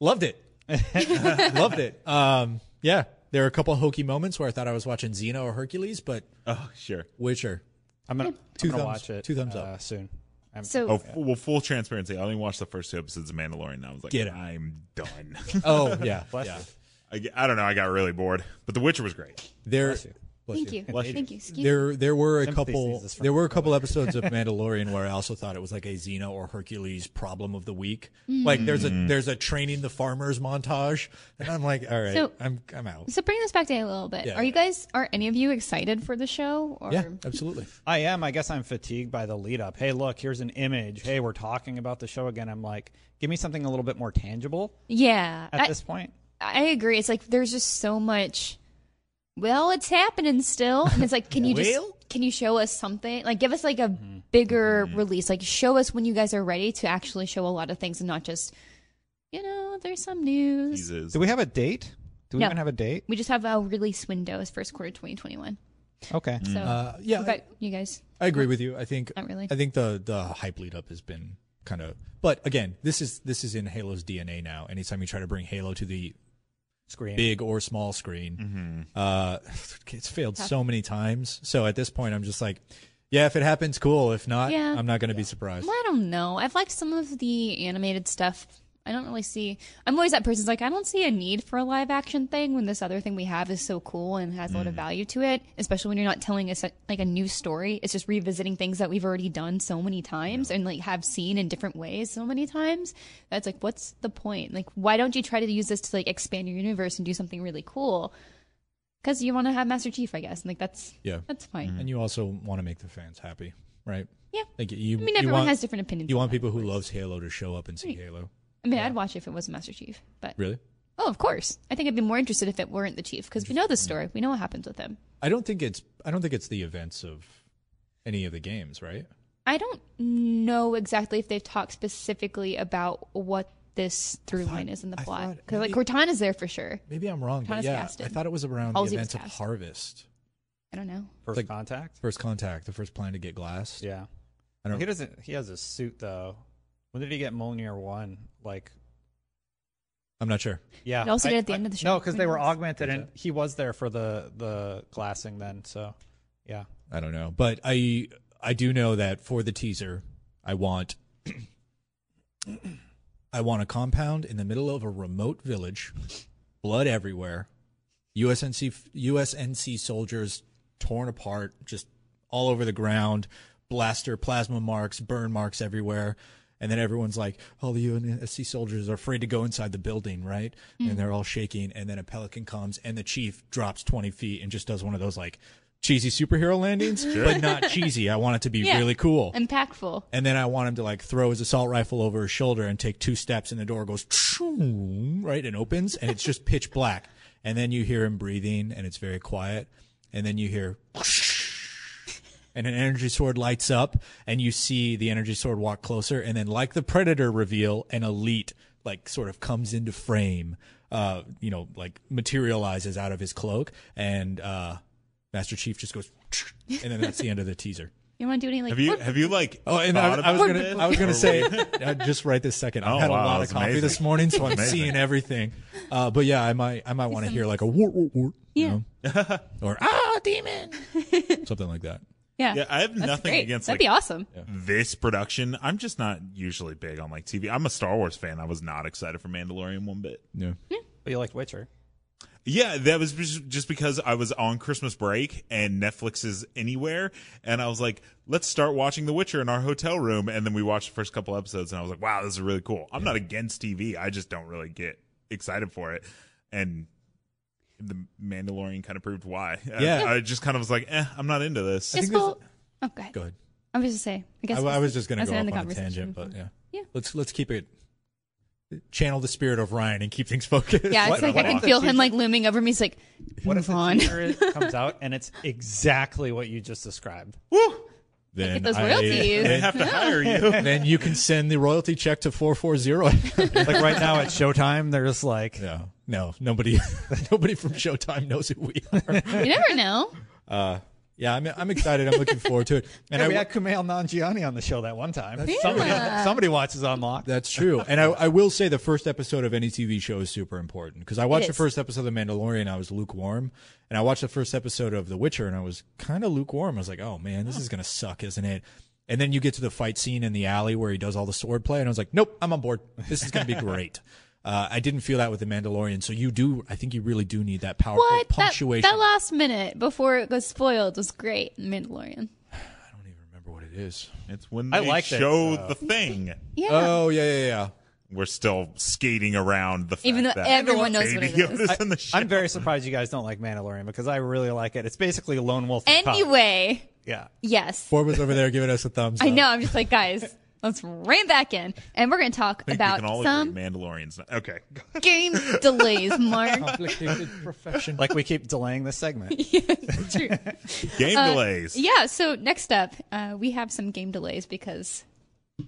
[SPEAKER 4] Loved it. Loved it. Um, yeah, there were a couple hokey moments where I thought I was watching Xena or Hercules, but
[SPEAKER 2] Oh, sure.
[SPEAKER 4] Witcher.
[SPEAKER 3] I'm gonna,
[SPEAKER 4] Two
[SPEAKER 3] I'm gonna watch it.
[SPEAKER 4] two thumbs
[SPEAKER 3] uh,
[SPEAKER 4] up.
[SPEAKER 3] soon. I'm,
[SPEAKER 1] So
[SPEAKER 2] Oh, f- well, full transparency. I only watched the first two episodes of Mandalorian. And I was like,
[SPEAKER 4] Get it.
[SPEAKER 2] I'm done.
[SPEAKER 4] Oh yeah,
[SPEAKER 3] Bless
[SPEAKER 4] yeah.
[SPEAKER 3] you.
[SPEAKER 2] I, g- I don't know. I got really bored, but The Witcher was great.
[SPEAKER 4] There,
[SPEAKER 3] Bless you.
[SPEAKER 4] bless
[SPEAKER 1] Thank you.
[SPEAKER 2] Bless you.
[SPEAKER 1] Thank you. Excuse
[SPEAKER 4] there there were a
[SPEAKER 3] Sympathy
[SPEAKER 4] couple
[SPEAKER 3] sees this from
[SPEAKER 4] there were a couple episodes of Mandalorian where I also thought it was like a Xena or Hercules problem of the week.
[SPEAKER 1] Mm.
[SPEAKER 4] Like there's a there's a training the farmers montage, and I'm like, all right,
[SPEAKER 1] So-
[SPEAKER 4] I'm I'm out.
[SPEAKER 1] So bring this back to a little bit.
[SPEAKER 4] Yeah,
[SPEAKER 1] are you guys? Are any of you excited for the show? Or?
[SPEAKER 4] Yeah, absolutely.
[SPEAKER 3] I am. I guess I'm fatigued by the lead up. Hey, look, here's an image. Hey, we're talking about the show again. I'm like, give me something a little bit more tangible
[SPEAKER 1] Yeah.
[SPEAKER 3] at
[SPEAKER 1] I,
[SPEAKER 3] this point.
[SPEAKER 1] I agree. It's like there's just so much. Well, it's happening still, and it's like, can you just
[SPEAKER 3] Well?
[SPEAKER 1] can you show us something? Like, give us like a bigger release. Like, show us when you guys are ready to actually show a lot of things, and not just, you know, there's some news.
[SPEAKER 2] Jesus.
[SPEAKER 3] Do we have a date? Do we
[SPEAKER 1] No.
[SPEAKER 3] even have a date?
[SPEAKER 1] We just have a release window as first quarter 2021.
[SPEAKER 3] Okay.
[SPEAKER 1] So,
[SPEAKER 4] Uh, yeah,
[SPEAKER 1] what about you guys?
[SPEAKER 4] I agree with you. I think
[SPEAKER 1] Not really.
[SPEAKER 4] I think the the hype lead up has been kind of. But again, this is this is in Halo's DNA now. Anytime you try to bring Halo to the
[SPEAKER 3] Screen.
[SPEAKER 4] big or small screen, uh, it's failed so many times. So at this point, I'm just like, yeah, if it happens, cool. If not,
[SPEAKER 1] Yeah.
[SPEAKER 4] I'm not going to be surprised.
[SPEAKER 1] Well, I don't know. I've liked some of the animated stuff. I don't really see. I'm always that person's like, I don't see a need for a live action thing when this other thing we have is so cool and has a lot of mm. value to it. Especially when you're not telling us like a new story. It's just revisiting things that we've already done so many times and like have seen in different ways so many times. That's like, what's the point? Like, why don't you try to use this to like expand your universe and do something really cool? Because you want to have Master Chief, I guess. And like that's
[SPEAKER 4] Yeah,
[SPEAKER 1] that's fine. Mm-hmm.
[SPEAKER 4] and you also want to make the fans happy, right?
[SPEAKER 1] Yeah.
[SPEAKER 4] Like you,
[SPEAKER 1] I mean,
[SPEAKER 4] you
[SPEAKER 1] everyone
[SPEAKER 4] want-
[SPEAKER 1] has different opinions
[SPEAKER 4] You want people who loves Halo to show up and see
[SPEAKER 1] Right.
[SPEAKER 4] Halo.
[SPEAKER 1] I mean, I'd watch it if it wasn't Master Chief, but
[SPEAKER 4] Really?
[SPEAKER 1] oh, of course. I think I'd be more interested if it weren't the Chief because we know the story. We know what happens with him.
[SPEAKER 4] I don't think it's. I don't think it's the events of any of the games, right?
[SPEAKER 1] I don't know exactly if they've talked specifically about what this through line is in the plot. Because like Cortana's there for sure.
[SPEAKER 4] Maybe I'm wrong, but yeah,
[SPEAKER 1] casted.
[SPEAKER 4] I thought it was around
[SPEAKER 1] Halsey
[SPEAKER 4] the events of. Harvest.
[SPEAKER 1] I don't know.
[SPEAKER 3] First
[SPEAKER 4] Like-
[SPEAKER 3] contact.
[SPEAKER 4] First contact, the first plan to get glass.
[SPEAKER 3] Yeah.
[SPEAKER 4] I don't.
[SPEAKER 3] He doesn't. He has a suit though. When did he get Mjolnir one? Like,
[SPEAKER 4] I'm not sure.
[SPEAKER 3] yeah.
[SPEAKER 1] He also
[SPEAKER 3] I-
[SPEAKER 1] did at the
[SPEAKER 3] I-
[SPEAKER 1] end of the show.
[SPEAKER 3] No, because they were augmented, and he was there for the the glassing then. So, yeah.
[SPEAKER 4] I don't know, but I I do know that for the teaser, I want I want a compound in the middle of a remote village, blood everywhere, USNC USNC soldiers torn apart, just all over the ground, blaster plasma marks, burn marks everywhere. And then everyone's like, all the UNSC soldiers are afraid to go inside the building, right?
[SPEAKER 1] Mm.
[SPEAKER 4] And they're all shaking. And then a pelican comes, and the chief drops 20 feet and just does one of those like cheesy superhero landings, but not cheesy. I want it to be
[SPEAKER 1] Yeah.
[SPEAKER 4] really cool.
[SPEAKER 1] Impactful.
[SPEAKER 4] And then I want him to like throw his assault rifle over his shoulder and take two steps, and the door goes right and opens, and it's just pitch black. And then you hear him breathing, and it's very quiet. And then you hear, and an energy sword lights up, and you see the energy sword walk closer, and then like the Predator reveal, an elite like sort of comes into frame, uh, you know, like materializes out of his cloak, and uh, Master Chief just goes, and then that's the end of the teaser.
[SPEAKER 1] You want to do any like?
[SPEAKER 2] Have you
[SPEAKER 1] what-
[SPEAKER 2] have you like?
[SPEAKER 4] Oh, and I, I was gonna,
[SPEAKER 2] this?
[SPEAKER 4] I was gonna say, uh, just right this second. I've
[SPEAKER 2] Oh,
[SPEAKER 4] had
[SPEAKER 2] wow,
[SPEAKER 4] a lot of coffee
[SPEAKER 2] amazing.
[SPEAKER 4] this morning, so I'm
[SPEAKER 2] Amazing.
[SPEAKER 4] seeing everything. Uh, but yeah, I might, I might want to hear like a wart, wart, wart, you know? or ah, demon, something like that.
[SPEAKER 1] Yeah.
[SPEAKER 2] Yeah, I have
[SPEAKER 1] That's
[SPEAKER 2] nothing
[SPEAKER 1] great.
[SPEAKER 2] against
[SPEAKER 1] That'd
[SPEAKER 2] like
[SPEAKER 1] be awesome.
[SPEAKER 2] this production. I'm just not usually big on like TV. I'm a Star Wars fan. I was not excited for Mandalorian one bit.
[SPEAKER 4] Yeah.
[SPEAKER 3] But you liked Witcher.
[SPEAKER 2] Yeah, that was just just because I was on Christmas break and Netflix is anywhere, and I was like, let's start watching The Witcher in our hotel room, and then we watched the first couple episodes, and I was like, wow, this is really cool. I'm not against TV, I just don't really get excited for it, and the Mandalorian kind of proved why.
[SPEAKER 4] Yeah.
[SPEAKER 2] I, just kind of was like, eh, I'm not into this.
[SPEAKER 1] I This whole. Oh, go ahead.
[SPEAKER 4] Go ahead.
[SPEAKER 1] I was just say. I guess
[SPEAKER 4] I, I was just gonna
[SPEAKER 1] that's
[SPEAKER 4] go
[SPEAKER 1] the
[SPEAKER 4] off
[SPEAKER 1] end
[SPEAKER 4] on
[SPEAKER 1] of the
[SPEAKER 4] a tangent, but yeah.
[SPEAKER 1] Yeah.
[SPEAKER 4] Let's let's keep it. Channel the spirit of Ryan and keep things focused.
[SPEAKER 1] Yeah, it's like I can feel him like looming over me. He's like,
[SPEAKER 3] What if
[SPEAKER 1] move
[SPEAKER 3] the
[SPEAKER 1] on.
[SPEAKER 3] teaser comes out and it's exactly what you just described?
[SPEAKER 4] Then
[SPEAKER 1] Get those
[SPEAKER 4] I-
[SPEAKER 2] They have to hire you.
[SPEAKER 4] then you can send the royalty check to four four zero.
[SPEAKER 3] like right now at Showtime, there's like
[SPEAKER 4] no, no, nobody, nobody from Showtime knows who we are.
[SPEAKER 1] you never know.
[SPEAKER 4] Uh, yeah, I'm I'm excited. I'm looking forward to it.
[SPEAKER 3] And we
[SPEAKER 4] I,
[SPEAKER 3] had Kumail Nanjiani on the show that one time. Somebody,
[SPEAKER 1] Yeah.
[SPEAKER 3] somebody watches Unlocked.
[SPEAKER 4] That's true. And I, I will say the first episode of any TV show is super important because I watched the first episode of The Mandalorian. I was lukewarm. And I watched the first episode of The Witcher and I was kind of lukewarm. I was like, oh man, this is going to suck, isn't it? And then you get to the fight scene in the alley where he does all the sword play. And I was like, nope, I'm on board. This is going to be great. Uh, I didn't feel that with The Mandalorian. So you do, I think you really do need that powerful
[SPEAKER 1] What? That,
[SPEAKER 4] punctuation.
[SPEAKER 1] that last minute before it was spoiled was great Mandalorian.
[SPEAKER 4] I don't even remember what it is.
[SPEAKER 2] It's when they
[SPEAKER 3] liked it,
[SPEAKER 2] show
[SPEAKER 3] so.
[SPEAKER 2] the thing.
[SPEAKER 1] Yeah.
[SPEAKER 4] Oh, yeah, yeah, yeah.
[SPEAKER 2] We're still skating around the fact
[SPEAKER 1] Even though
[SPEAKER 2] that
[SPEAKER 1] everyone knows what it
[SPEAKER 2] Baby
[SPEAKER 1] is.
[SPEAKER 2] Yoda's in the show.
[SPEAKER 3] I'm very surprised you guys don't like Mandalorian because I really like it. It's basically Lone Wolf.
[SPEAKER 1] Anyway,
[SPEAKER 3] yeah.
[SPEAKER 1] yes.
[SPEAKER 4] Forbes over there giving us a thumbs up.
[SPEAKER 1] I know. I'm just like, guys, let's rein back in. And we're going to talk
[SPEAKER 2] I think
[SPEAKER 1] about
[SPEAKER 2] we can all
[SPEAKER 1] some
[SPEAKER 2] agree Mandalorian's not- okay.
[SPEAKER 1] game delays, Mark.
[SPEAKER 4] Complicated profession.
[SPEAKER 3] Like we keep delaying this segment.
[SPEAKER 1] True.
[SPEAKER 2] Game
[SPEAKER 1] Uh,
[SPEAKER 2] delays.
[SPEAKER 1] Yeah, so next up, uh, we have some game delays because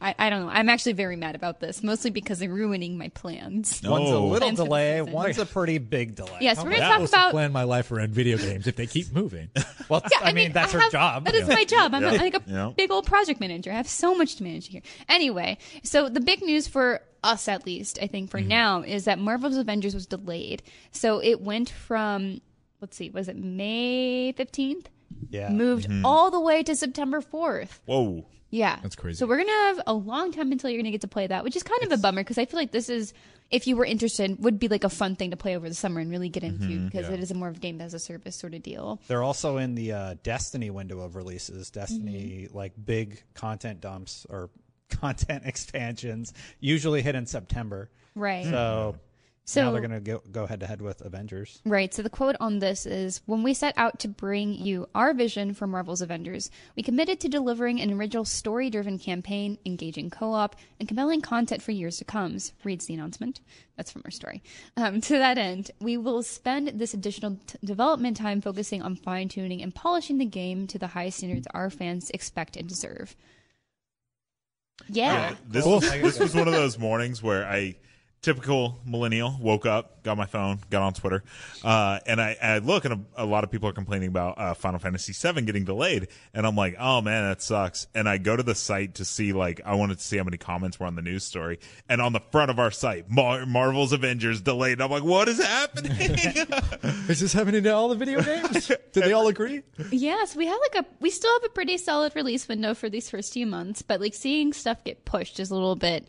[SPEAKER 1] I, I don't know. I'm actually very mad about this, mostly because they're ruining my plans.
[SPEAKER 3] One's a little
[SPEAKER 1] Plans for the
[SPEAKER 3] delay.
[SPEAKER 1] season.
[SPEAKER 3] One's a pretty big delay.
[SPEAKER 1] Yes, we're going to
[SPEAKER 4] That
[SPEAKER 1] talk
[SPEAKER 4] was
[SPEAKER 1] about.
[SPEAKER 4] to plan my life around video games if they keep moving.
[SPEAKER 3] Well,
[SPEAKER 1] Yeah,
[SPEAKER 3] I, mean, that's
[SPEAKER 1] I
[SPEAKER 3] her
[SPEAKER 1] have-
[SPEAKER 3] job.
[SPEAKER 1] That is my job. I'm
[SPEAKER 2] Yeah.
[SPEAKER 1] a, like a
[SPEAKER 2] Yeah.
[SPEAKER 1] big old project manager. I have so much to manage here. Anyway, so the big news for us, at least, I think for
[SPEAKER 3] Mm-hmm.
[SPEAKER 1] now, is that Marvel's Avengers was delayed. So it went from, let's see, was it May 15th?
[SPEAKER 3] Yeah.
[SPEAKER 1] Moved all the way to September 4th.
[SPEAKER 2] Whoa.
[SPEAKER 1] Yeah.
[SPEAKER 4] That's crazy.
[SPEAKER 1] So we're going to have a long time until you're going to get to play that, which is kind of a bummer because I feel like this is, if you were interested, would be like a fun thing to play over the summer and really get into because it is a more of a game as a service sort of deal.
[SPEAKER 3] They're also in the uh, Destiny window of releases. Destiny,
[SPEAKER 1] Mm-hmm.
[SPEAKER 3] like big content dumps or content expansions, usually hit in September.
[SPEAKER 1] Right.
[SPEAKER 3] So
[SPEAKER 1] So-
[SPEAKER 3] now they're going to go go head to head with Avengers.
[SPEAKER 1] Right. So the quote on this is When we set out to bring you our vision for Marvel's Avengers, we committed to delivering an original story driven campaign, engaging co op, and compelling content for years to come. Reads the announcement. That's from our story. Um, to that end, we will spend this additional t- development time focusing on fine tuning and polishing the game to the high standards our fans expect and deserve. Yeah.
[SPEAKER 2] This was this was one of those mornings where I typical millennial woke up, got my phone, got on Twitter, uh, and I, I look and a, a lot of people are complaining about uh, Final Fantasy VII getting delayed, and I'm like, oh man, that sucks. And I go to the site to see like I wanted to see how many comments were on the news story, and on the front of our site, Mar- Marvel's Avengers delayed. I'm like, what is happening?
[SPEAKER 4] Is this happening to all the video games? Did they all agree?
[SPEAKER 1] Yes, we have like a we still have a pretty solid release window for these first few months, but like seeing stuff get pushed is a little bit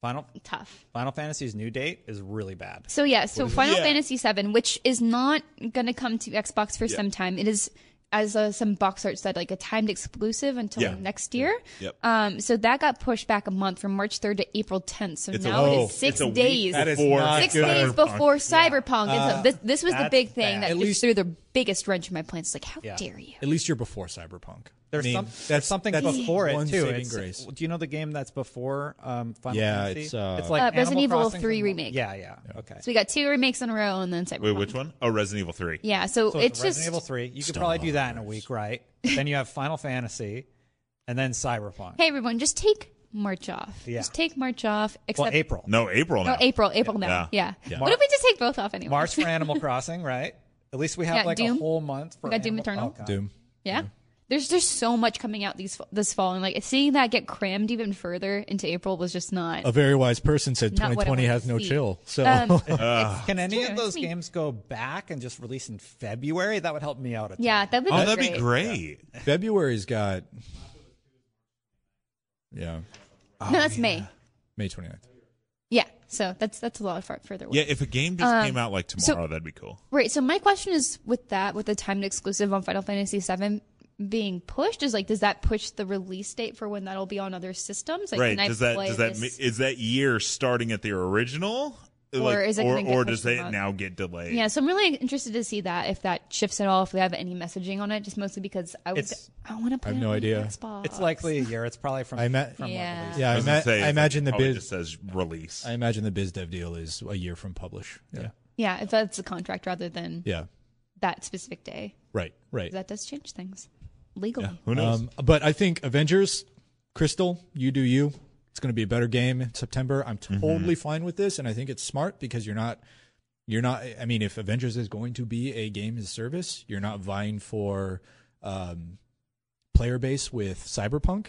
[SPEAKER 3] Final
[SPEAKER 1] tough.
[SPEAKER 3] Final Fantasy's new date is really bad.
[SPEAKER 1] So yeah, so
[SPEAKER 3] What is it?
[SPEAKER 1] Final
[SPEAKER 3] Yeah.
[SPEAKER 1] Fantasy VII, which is not gonna come to Xbox for
[SPEAKER 3] Yeah.
[SPEAKER 1] some time, it is as uh, some box art said, like a timed exclusive until
[SPEAKER 2] Yeah.
[SPEAKER 1] next year.
[SPEAKER 2] Yep.
[SPEAKER 1] Um, so that got pushed back a month from March 3rd to April 10th. So
[SPEAKER 2] It's
[SPEAKER 1] now it
[SPEAKER 2] oh,
[SPEAKER 1] is six
[SPEAKER 2] it's
[SPEAKER 1] days.
[SPEAKER 2] That is before not
[SPEAKER 1] six
[SPEAKER 2] good.
[SPEAKER 1] days before Cyberpunk. And so
[SPEAKER 4] Uh,
[SPEAKER 1] this, this was the big thing
[SPEAKER 4] bad.
[SPEAKER 1] that
[SPEAKER 4] At
[SPEAKER 1] just
[SPEAKER 4] least-
[SPEAKER 1] threw the biggest wrench in my plans. It's like, how
[SPEAKER 3] Yeah.
[SPEAKER 1] dare you?
[SPEAKER 4] At least you're before Cyberpunk.
[SPEAKER 3] There's,
[SPEAKER 4] I mean,
[SPEAKER 3] some,
[SPEAKER 4] that's
[SPEAKER 3] there's something
[SPEAKER 4] that's
[SPEAKER 3] before it too.
[SPEAKER 4] saving
[SPEAKER 3] It's-
[SPEAKER 4] grace.
[SPEAKER 3] Do you know the game that's before um, Final
[SPEAKER 4] Yeah,
[SPEAKER 3] Fantasy?
[SPEAKER 4] it's, uh,
[SPEAKER 3] it's like
[SPEAKER 1] Uh, Resident Evil
[SPEAKER 3] Crossing
[SPEAKER 1] 3 remake.
[SPEAKER 3] Yeah, yeah, Okay.
[SPEAKER 1] So we got two remakes in a row and then Cyberpunk.
[SPEAKER 2] Wait, which one? Oh, Resident Evil Three.
[SPEAKER 1] Yeah, so,
[SPEAKER 3] So
[SPEAKER 1] it's
[SPEAKER 3] Resident
[SPEAKER 1] just
[SPEAKER 3] Evil Three. You could probably do that in a week, right? then you have Final Fantasy, and then Cyberpunk.
[SPEAKER 1] Hey everyone, just take March off.
[SPEAKER 3] Yeah.
[SPEAKER 1] Just take March off. Except
[SPEAKER 3] April.
[SPEAKER 2] No, April
[SPEAKER 1] Oh,
[SPEAKER 2] now.
[SPEAKER 1] April, April now.
[SPEAKER 2] Yeah.
[SPEAKER 1] Yeah.
[SPEAKER 2] Yeah.
[SPEAKER 1] What if we just take both off anyway?
[SPEAKER 3] March for Animal Crossing, right? At least we have
[SPEAKER 1] Yeah,
[SPEAKER 3] like
[SPEAKER 1] Doom.
[SPEAKER 3] a whole month for
[SPEAKER 1] We got Doom Eternal.
[SPEAKER 3] Oh,
[SPEAKER 4] Doom.
[SPEAKER 1] Yeah. There's just so much coming out these this fall, and like seeing that get crammed even further into April was just not.
[SPEAKER 4] A very wise person said
[SPEAKER 1] Not what I
[SPEAKER 4] 2020 has no
[SPEAKER 1] see.
[SPEAKER 4] chill. So
[SPEAKER 1] Um,
[SPEAKER 2] Uh,
[SPEAKER 3] Can any
[SPEAKER 1] true,
[SPEAKER 3] of those games go back and just release in February? That would help me out a
[SPEAKER 1] yeah, that would
[SPEAKER 2] Oh,
[SPEAKER 1] be
[SPEAKER 2] that'd
[SPEAKER 1] great.
[SPEAKER 2] be great.
[SPEAKER 4] February's got yeah,
[SPEAKER 1] no, that's May.
[SPEAKER 4] May 29th.
[SPEAKER 1] Yeah, so that's that's a lot far, further away.
[SPEAKER 2] Yeah, if a game just
[SPEAKER 1] Um,
[SPEAKER 2] came out like
[SPEAKER 1] so-
[SPEAKER 2] tomorrow, that'd be cool.
[SPEAKER 1] Right. So my question is, with that, with the timed exclusive on Final Fantasy VII being pushed, is like, does that push the release date for when that'll be on other systems? Like,
[SPEAKER 2] right? Does that does that
[SPEAKER 1] this-
[SPEAKER 2] ma- is that year starting at the original,
[SPEAKER 1] Or
[SPEAKER 2] Like,
[SPEAKER 1] is it
[SPEAKER 2] or,
[SPEAKER 1] gonna
[SPEAKER 2] or does it
[SPEAKER 1] a
[SPEAKER 2] now get delayed?
[SPEAKER 1] Yeah, so I'm really interested to see that if that shifts at all, if we have any messaging on it, just mostly because I would
[SPEAKER 3] It's-
[SPEAKER 1] I want to play
[SPEAKER 4] I have
[SPEAKER 1] it
[SPEAKER 4] no idea.
[SPEAKER 1] Xbox.
[SPEAKER 3] It's likely a year. It's probably from.
[SPEAKER 4] I met-
[SPEAKER 3] from
[SPEAKER 1] Yeah.
[SPEAKER 3] release.
[SPEAKER 4] Yeah, I,
[SPEAKER 2] was
[SPEAKER 4] ima-
[SPEAKER 2] say,
[SPEAKER 4] I
[SPEAKER 2] it
[SPEAKER 4] imagine the biz
[SPEAKER 2] just says release.
[SPEAKER 4] I imagine the biz dev deal is a year from publish. Yeah.
[SPEAKER 1] yeah, if that's the contract rather than
[SPEAKER 4] Yeah.
[SPEAKER 1] that specific day,
[SPEAKER 4] Right. Right.
[SPEAKER 1] that does change things legally.
[SPEAKER 2] Who knows?
[SPEAKER 4] Um, but I think Avengers, Crystal, you do you. It's going to be a better game in September. I'm
[SPEAKER 2] Mm-hmm.
[SPEAKER 4] totally fine with this, and I think it's smart because you're not, you're not. I mean, if Avengers is going to be a game as a service, you're not vying for um, player base with Cyberpunk.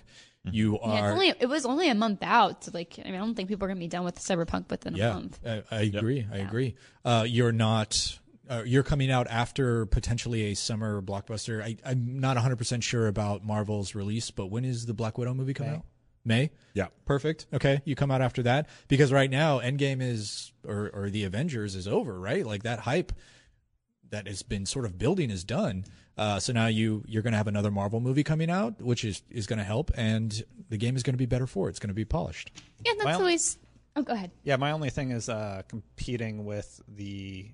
[SPEAKER 2] Mm-hmm.
[SPEAKER 4] You
[SPEAKER 1] Yeah, it's
[SPEAKER 4] are.
[SPEAKER 1] only it was only a month out. So like, I mean, I don't think people are gonna be done with Cyberpunk within a month.
[SPEAKER 4] I, I agree. I agree. Uh, you're not. Uh, you're coming out after potentially a summer blockbuster. I, I'm not 100 percent sure about Marvel's release, but when is the Black Widow movie coming
[SPEAKER 3] May.
[SPEAKER 4] out? May.
[SPEAKER 2] Yeah.
[SPEAKER 4] Perfect. Okay, you come out after that because right now Endgame is or or the Avengers is over, right? Like that hype that has been sort of building is done. Uh, so now you you're going to have another Marvel movie coming out, which is is going to help, and the game is going to be better for it. It's going to be polished.
[SPEAKER 1] Yeah, that's
[SPEAKER 3] Well-
[SPEAKER 1] always. Oh, go ahead.
[SPEAKER 3] Yeah, my only thing is uh, competing with the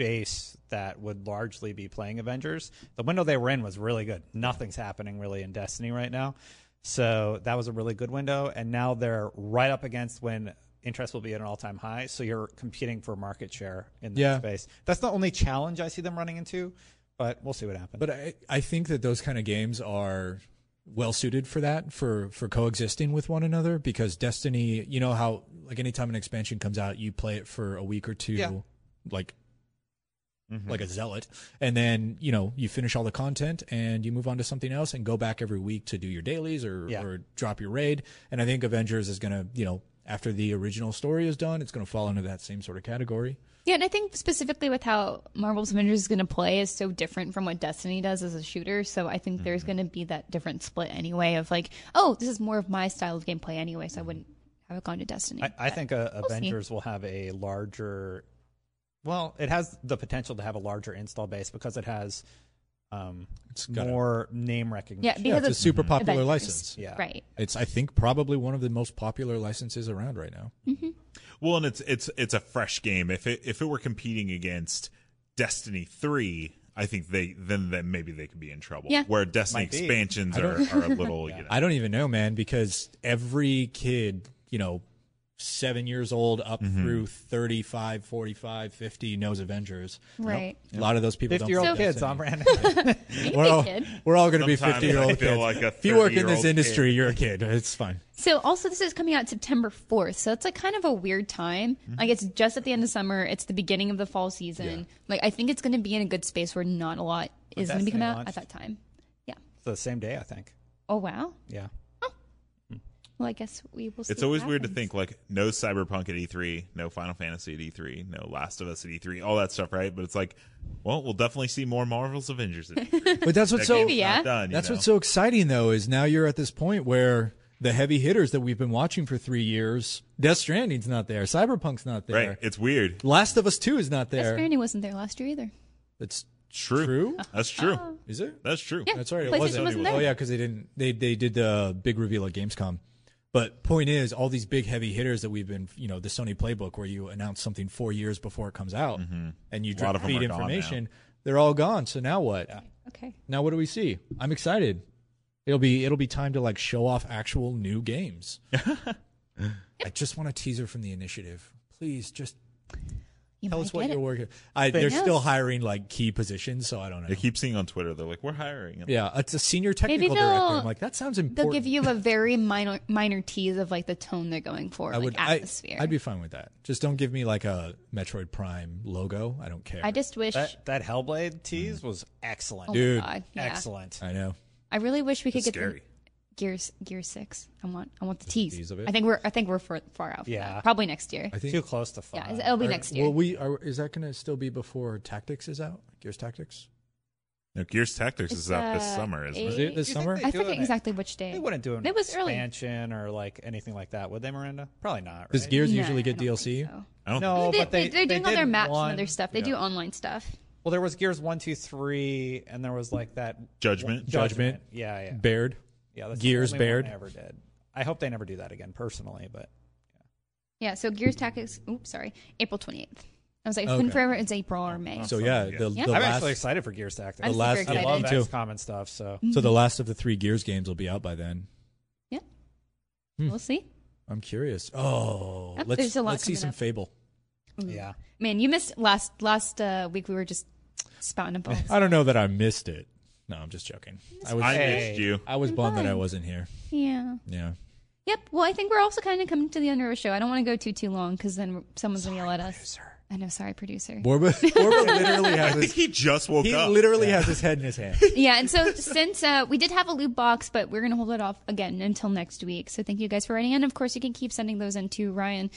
[SPEAKER 3] base that would largely be playing Avengers. The window they were in was really good. Nothing's happening really in Destiny right now. So that was a really good window. And now they're right up against when interest will be at an all time high. So you're competing for market share in that
[SPEAKER 4] Yeah.
[SPEAKER 3] space. That's the only challenge I see them running into, but we'll see what happens.
[SPEAKER 4] But I, I think that those kind of games are well suited for that, for for coexisting with one another. Because Destiny, you know how like anytime an expansion comes out, you play it for a week or two,
[SPEAKER 3] Yeah.
[SPEAKER 4] like
[SPEAKER 2] Mm-hmm.
[SPEAKER 4] like a zealot, and then you know you finish all the content and you move on to something else and go back every week to do your dailies or
[SPEAKER 3] Yeah.
[SPEAKER 4] or drop your raid. And I think Avengers is gonna you know after the original story is done, it's gonna fall into that same sort of category.
[SPEAKER 1] Yeah, and I think specifically with how Marvel's Avengers is going to play is so different from what Destiny does as a shooter. So I think there's going to be that different split anyway of like, oh, this is more of my style of gameplay anyway, so I wouldn't have it gone to Destiny.
[SPEAKER 3] I, I think uh,
[SPEAKER 1] we'll see.
[SPEAKER 3] Avengers will have a larger. Well, it has the potential to have a larger install base because it has um,
[SPEAKER 4] It's got a-
[SPEAKER 3] more name recognition.
[SPEAKER 1] Yeah,
[SPEAKER 4] Yeah,
[SPEAKER 1] because
[SPEAKER 4] it's a super popular
[SPEAKER 1] Avengers.
[SPEAKER 4] license.
[SPEAKER 3] Yeah.
[SPEAKER 1] Right.
[SPEAKER 4] It's I think probably one of the most popular licenses around right now.
[SPEAKER 2] Well, and it's it's it's a fresh game. If it if it were competing against Destiny three, I think they then then maybe they could be in trouble.
[SPEAKER 1] Yeah.
[SPEAKER 2] Where Destiny
[SPEAKER 3] Might
[SPEAKER 2] expansions are, are a little. You know,
[SPEAKER 4] I don't even know, man, because every kid, you know, seven years old up
[SPEAKER 2] Mm-hmm.
[SPEAKER 4] through 35, 45, 50 knows Avengers.
[SPEAKER 1] Right.
[SPEAKER 4] A lot of those people don't
[SPEAKER 3] 50 year old
[SPEAKER 4] play
[SPEAKER 3] kids
[SPEAKER 4] Destiny.
[SPEAKER 3] on Brandon.
[SPEAKER 4] We're all,
[SPEAKER 1] kid.
[SPEAKER 4] we're all going to be 50 year old kids.
[SPEAKER 2] like
[SPEAKER 4] if you work in this industry,
[SPEAKER 2] kid.
[SPEAKER 4] you're a kid. It's fine.
[SPEAKER 1] So also this is coming out September 4th. So it's like kind of a weird time.
[SPEAKER 4] Mm-hmm.
[SPEAKER 1] Like it's just at the end of summer. It's the beginning of the fall season. Like I think it's going to be in a good space where not a lot is going to be coming out
[SPEAKER 3] launched.
[SPEAKER 1] at that time. Yeah.
[SPEAKER 3] It's the same day, I think.
[SPEAKER 1] Oh wow.
[SPEAKER 3] Yeah.
[SPEAKER 1] Well, I guess we will see.
[SPEAKER 2] it's
[SPEAKER 1] what
[SPEAKER 2] always weird to think like no Cyberpunk at E3, no Final Fantasy at E3, no Last of Us at E3, all that stuff, right? But it's like, well, we'll definitely see more Marvel's Avengers at E3.
[SPEAKER 4] But that's what's
[SPEAKER 2] That
[SPEAKER 4] so
[SPEAKER 1] yeah.
[SPEAKER 2] not done,
[SPEAKER 4] that's
[SPEAKER 2] know?
[SPEAKER 4] what's so exciting though is now you're at this point where the heavy hitters that we've been watching for three years, Death Stranding's not there, Cyberpunk's not there,
[SPEAKER 2] right. It's weird.
[SPEAKER 4] Last of Us Two is not there.
[SPEAKER 1] Death
[SPEAKER 4] there.
[SPEAKER 1] Stranding wasn't there last year either.
[SPEAKER 4] It's
[SPEAKER 2] True.
[SPEAKER 4] true.
[SPEAKER 2] That's true. Oh.
[SPEAKER 4] Is it?
[SPEAKER 2] That's true.
[SPEAKER 1] Yeah.
[SPEAKER 4] That's right. It wasn't.
[SPEAKER 1] wasn't
[SPEAKER 4] Oh,
[SPEAKER 1] oh
[SPEAKER 4] yeah, because they didn't. They they did the big reveal at Gamescom. But point is, all these big heavy hitters that we've been, you know, the Sony playbook where you announce something four years before it comes out, and you
[SPEAKER 2] Mm-hmm. A lot
[SPEAKER 4] drip feed information, they're all gone. So now what?
[SPEAKER 1] Okay.
[SPEAKER 4] Now what do we see? I'm excited. It'll be it'll be time to like show off actual new games. I just want a teaser from the initiative, please. Just
[SPEAKER 1] You
[SPEAKER 4] tell us what you're
[SPEAKER 1] it.
[SPEAKER 4] working. I, they're
[SPEAKER 1] Yes.
[SPEAKER 4] still hiring like key positions, so I don't know.
[SPEAKER 2] I keep seeing on Twitter, they're like, we're hiring.
[SPEAKER 4] Yeah, it's a senior technical director.
[SPEAKER 1] they'll-
[SPEAKER 4] I'm like, that sounds important.
[SPEAKER 1] They'll give you a very minor minor tease of like the tone they're going for,
[SPEAKER 4] I
[SPEAKER 1] like
[SPEAKER 4] would, I,
[SPEAKER 1] atmosphere.
[SPEAKER 4] I'd be fine with that. Just don't give me like a Metroid Prime logo. I don't care.
[SPEAKER 1] I just wish.
[SPEAKER 3] That that Hellblade tease mm. was excellent.
[SPEAKER 1] Oh my
[SPEAKER 4] Dude.
[SPEAKER 1] God, yeah.
[SPEAKER 3] Excellent.
[SPEAKER 4] I know.
[SPEAKER 1] I really wish we could
[SPEAKER 2] It's
[SPEAKER 1] get
[SPEAKER 2] scary.
[SPEAKER 1] The Gears Gear Six. I want I want the tease.
[SPEAKER 4] tease of it?
[SPEAKER 1] I think we're I think we're far, far out.
[SPEAKER 3] Yeah.
[SPEAKER 1] that. probably next year.
[SPEAKER 4] I think.
[SPEAKER 3] Too close to five.
[SPEAKER 1] Yeah, it'll be
[SPEAKER 4] Are-
[SPEAKER 1] next year.
[SPEAKER 4] Well, we? Are, is that going to still be before Tactics is out? Gears Tactics.
[SPEAKER 2] No, Gears Tactics
[SPEAKER 1] It's,
[SPEAKER 2] is out this
[SPEAKER 1] uh,
[SPEAKER 2] summer, isn't
[SPEAKER 4] Is
[SPEAKER 2] it?
[SPEAKER 4] it this
[SPEAKER 3] Do you think
[SPEAKER 4] summer?
[SPEAKER 1] I forget exactly which day.
[SPEAKER 3] They wouldn't do an
[SPEAKER 1] It was early.
[SPEAKER 3] expansion or like anything like that, would they, Miranda? Probably not. Right?
[SPEAKER 4] Does Gears
[SPEAKER 1] No,
[SPEAKER 4] usually
[SPEAKER 1] I
[SPEAKER 4] get
[SPEAKER 1] don't
[SPEAKER 4] DLC?
[SPEAKER 1] think so.
[SPEAKER 2] I don't
[SPEAKER 3] No,
[SPEAKER 1] They,
[SPEAKER 3] but they,
[SPEAKER 1] they, are doing all their maps
[SPEAKER 3] one-
[SPEAKER 1] and other stuff. They do online stuff.
[SPEAKER 3] Well, there was Gears one, two, three, and there was like that
[SPEAKER 2] Judgment?
[SPEAKER 4] Judgment.
[SPEAKER 3] Yeah, yeah,
[SPEAKER 4] Baird.
[SPEAKER 3] Yeah. That's
[SPEAKER 4] Gears
[SPEAKER 3] the only
[SPEAKER 4] Baird.
[SPEAKER 3] they ever did. I hope they never do that again, personally. But
[SPEAKER 1] Yeah, Yeah, so Gears Tactics. Oops, sorry, April twenty eighth. I was like,
[SPEAKER 4] Okay.
[SPEAKER 1] couldn't forever. It's April or May.
[SPEAKER 4] So yeah, the,
[SPEAKER 1] Yeah.
[SPEAKER 4] the
[SPEAKER 3] I'm
[SPEAKER 4] last.
[SPEAKER 3] actually excited for Gears Tactics.
[SPEAKER 1] I'm
[SPEAKER 4] the last-
[SPEAKER 1] super
[SPEAKER 3] I love
[SPEAKER 1] excited.
[SPEAKER 4] Too.
[SPEAKER 3] XCOM and stuff. So
[SPEAKER 4] So the last of the three Gears games will be out by then. Hmm.
[SPEAKER 1] We'll see.
[SPEAKER 4] I'm curious. Oh,
[SPEAKER 1] Yep,
[SPEAKER 4] let's
[SPEAKER 1] there's a lot
[SPEAKER 4] let's see
[SPEAKER 1] coming
[SPEAKER 4] some
[SPEAKER 1] up.
[SPEAKER 4] Fable.
[SPEAKER 3] yeah,
[SPEAKER 1] Man, you missed last last uh, week. We were just spouting about.
[SPEAKER 4] I don't know that I missed it. No, I'm just joking. I was
[SPEAKER 2] I
[SPEAKER 3] Hey.
[SPEAKER 2] missed you.
[SPEAKER 4] I was bummed that I
[SPEAKER 1] Fine.
[SPEAKER 4] wasn't here.
[SPEAKER 1] yeah.
[SPEAKER 4] Yeah.
[SPEAKER 1] Yep. Well, I think we're also kind of coming to the end of our show. I don't want to go too too long because then someone's gonna yell at us. I know. Sorry, producer.
[SPEAKER 4] Borba, Borba literally
[SPEAKER 2] I
[SPEAKER 4] has
[SPEAKER 2] think
[SPEAKER 4] his,
[SPEAKER 2] he just woke up.
[SPEAKER 4] he
[SPEAKER 2] up.
[SPEAKER 4] literally has his head in his hand.
[SPEAKER 1] yeah, and so since uh, we did have a loot box, but we're gonna hold it off again until next week. So thank you guys for writing in. Of course, you can keep sending those in to Ryan.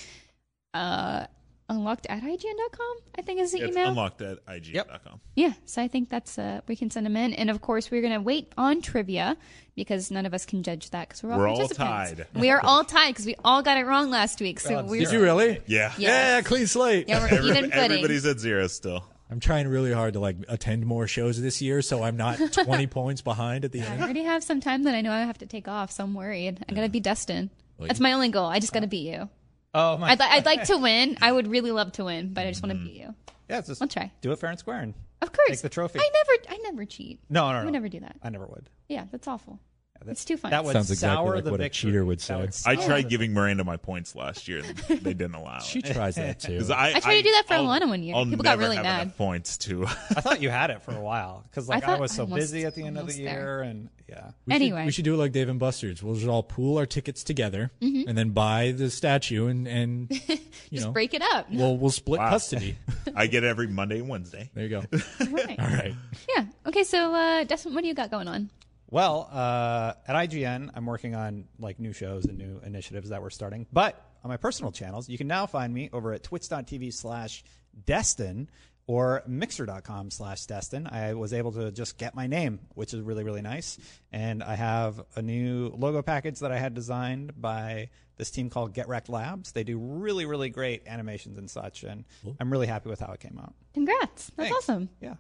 [SPEAKER 1] Uh, unlocked at IGN.com, I think is the
[SPEAKER 2] it's
[SPEAKER 1] email.
[SPEAKER 2] unlocked at IG.com.
[SPEAKER 1] Yeah, so I think that's uh we can send them in, and of course we're gonna wait on trivia because none of us can judge that because we're all
[SPEAKER 2] We're all
[SPEAKER 1] participants.
[SPEAKER 2] tied.
[SPEAKER 1] We are all tied because we all got it wrong last week. So
[SPEAKER 3] Rob,
[SPEAKER 1] we're
[SPEAKER 4] Did you really?
[SPEAKER 2] Yeah.
[SPEAKER 4] Yeah, clean slate.
[SPEAKER 1] yeah we're
[SPEAKER 2] Every-
[SPEAKER 1] even footing.
[SPEAKER 2] everybody's at zero still.
[SPEAKER 4] I'm trying really hard to like attend more shows this year, so I'm not 20 points behind at the end.
[SPEAKER 1] I already have some time that I know I have to take off, so I'm worried. I gotta be Destin.
[SPEAKER 4] Well,
[SPEAKER 1] That's my only goal. I just gotta beat you.
[SPEAKER 3] Oh my!
[SPEAKER 1] I'd, li- I'd like to win. I would really love to win, but I just want to mm-hmm. beat you.
[SPEAKER 3] yeah, it's just
[SPEAKER 1] I'll try.
[SPEAKER 3] do it fair and square. And
[SPEAKER 1] Of course.
[SPEAKER 3] Take the trophy.
[SPEAKER 1] I never, I never cheat.
[SPEAKER 3] no, no,
[SPEAKER 1] I
[SPEAKER 3] no,
[SPEAKER 1] would never do that.
[SPEAKER 3] I never would.
[SPEAKER 1] Yeah, that's awful.
[SPEAKER 3] That-
[SPEAKER 1] it's too fun.
[SPEAKER 3] That would
[SPEAKER 4] Sounds exactly
[SPEAKER 3] sour
[SPEAKER 4] like
[SPEAKER 3] the
[SPEAKER 4] what a cheater would
[SPEAKER 3] That
[SPEAKER 4] say.
[SPEAKER 2] I
[SPEAKER 3] sour
[SPEAKER 2] tried giving Miranda my points last year. and They didn't allow it.
[SPEAKER 4] She tries that too.
[SPEAKER 2] 'Cause I,
[SPEAKER 1] I tried to do that for
[SPEAKER 2] I'll-
[SPEAKER 1] Alana one year.
[SPEAKER 2] I'll
[SPEAKER 1] People got
[SPEAKER 2] never
[SPEAKER 1] really
[SPEAKER 2] have
[SPEAKER 1] mad.
[SPEAKER 2] enough points to.
[SPEAKER 3] I thought you had it for a while because like I,
[SPEAKER 1] thought
[SPEAKER 3] was so
[SPEAKER 1] almost-
[SPEAKER 3] busy at the end of the
[SPEAKER 1] almost there.
[SPEAKER 3] year, and yeah.
[SPEAKER 4] We should-
[SPEAKER 1] Anyway.
[SPEAKER 4] we should do it like Dave and Buster's. We'll just all pool our tickets together
[SPEAKER 1] Mm-hmm.
[SPEAKER 4] and then buy the statue and and you
[SPEAKER 1] Just
[SPEAKER 4] know
[SPEAKER 1] break it up.
[SPEAKER 4] we'll we'll split
[SPEAKER 2] Wow.
[SPEAKER 4] custody.
[SPEAKER 2] I get every Monday and Wednesday.
[SPEAKER 4] There you go. All right.
[SPEAKER 1] Yeah. Okay. So, uh, Destin, what do you got going on?
[SPEAKER 3] Well, uh, at IGN, I'm working on like new shows and new initiatives that we're starting. But on my personal channels, you can now find me over at twitch.tv slash Destin or mixer.com slash Destin. I was able to just get my name, which is really, really nice. And I have a new logo package that I had designed by this team called Get Wrecked Labs. They do really, really great animations and such. And I'm really happy with how it came out.
[SPEAKER 1] Congrats. That's
[SPEAKER 3] Thanks.
[SPEAKER 1] awesome.
[SPEAKER 3] Yeah.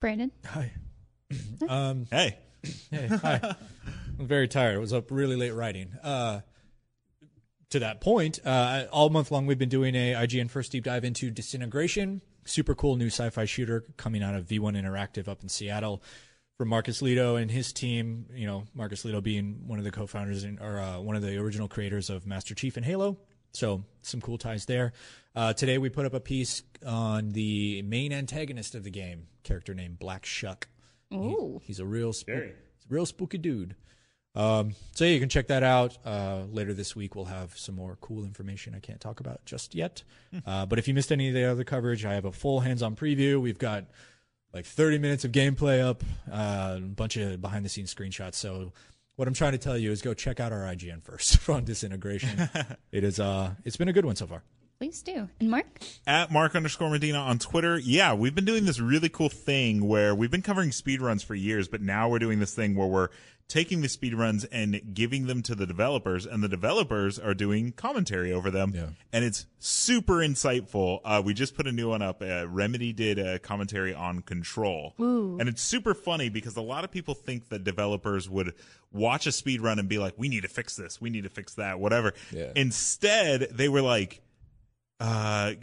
[SPEAKER 1] Brandon.
[SPEAKER 4] Hi. Um,
[SPEAKER 2] hey.
[SPEAKER 4] Hey, hi. I'm very tired. I was up really late writing. Uh, to that point, uh, all month long we've been doing a IGN first deep dive into Disintegration, super cool new sci-fi shooter coming out of V1 Interactive up in Seattle from Marcus Lehto and his team. You know, Marcus Lehto being one of the co-founders and, or uh, one of the original creators of Master Chief and Halo. So some cool ties there. Uh, today we put up a piece on the main antagonist of the game, character named Black Shuck.
[SPEAKER 1] Ooh.
[SPEAKER 4] He's a real, spook, he's a real spooky dude. Um, so yeah, you can check that out. Uh, later this week, we'll have some more cool information I can't talk about just yet. Uh, but if you missed any of the other coverage, I have a full hands-on preview. We've got like 30 minutes of gameplay up, uh, a bunch of behind-the-scenes screenshots. So what I'm trying to tell you is go check out our IGN first on disintegration. it is uh, it's been a good one so far.
[SPEAKER 1] Please do. And Mark?
[SPEAKER 2] at Mark underscore Medina on Twitter. Yeah, we've been doing this really cool thing where we've been covering speedruns for years, but now we're doing this thing where we're taking the speedruns and giving them to the developers, and the developers are doing commentary over them. And it's super insightful. Uh, we just put a new one up. Uh, Remedy did a commentary on Control.
[SPEAKER 1] Ooh.
[SPEAKER 2] And it's super funny because a lot of people think that developers would watch a speedrun and be like, we need to fix this, we need to fix that, whatever.
[SPEAKER 4] Yeah.
[SPEAKER 2] Instead, they were like, uh,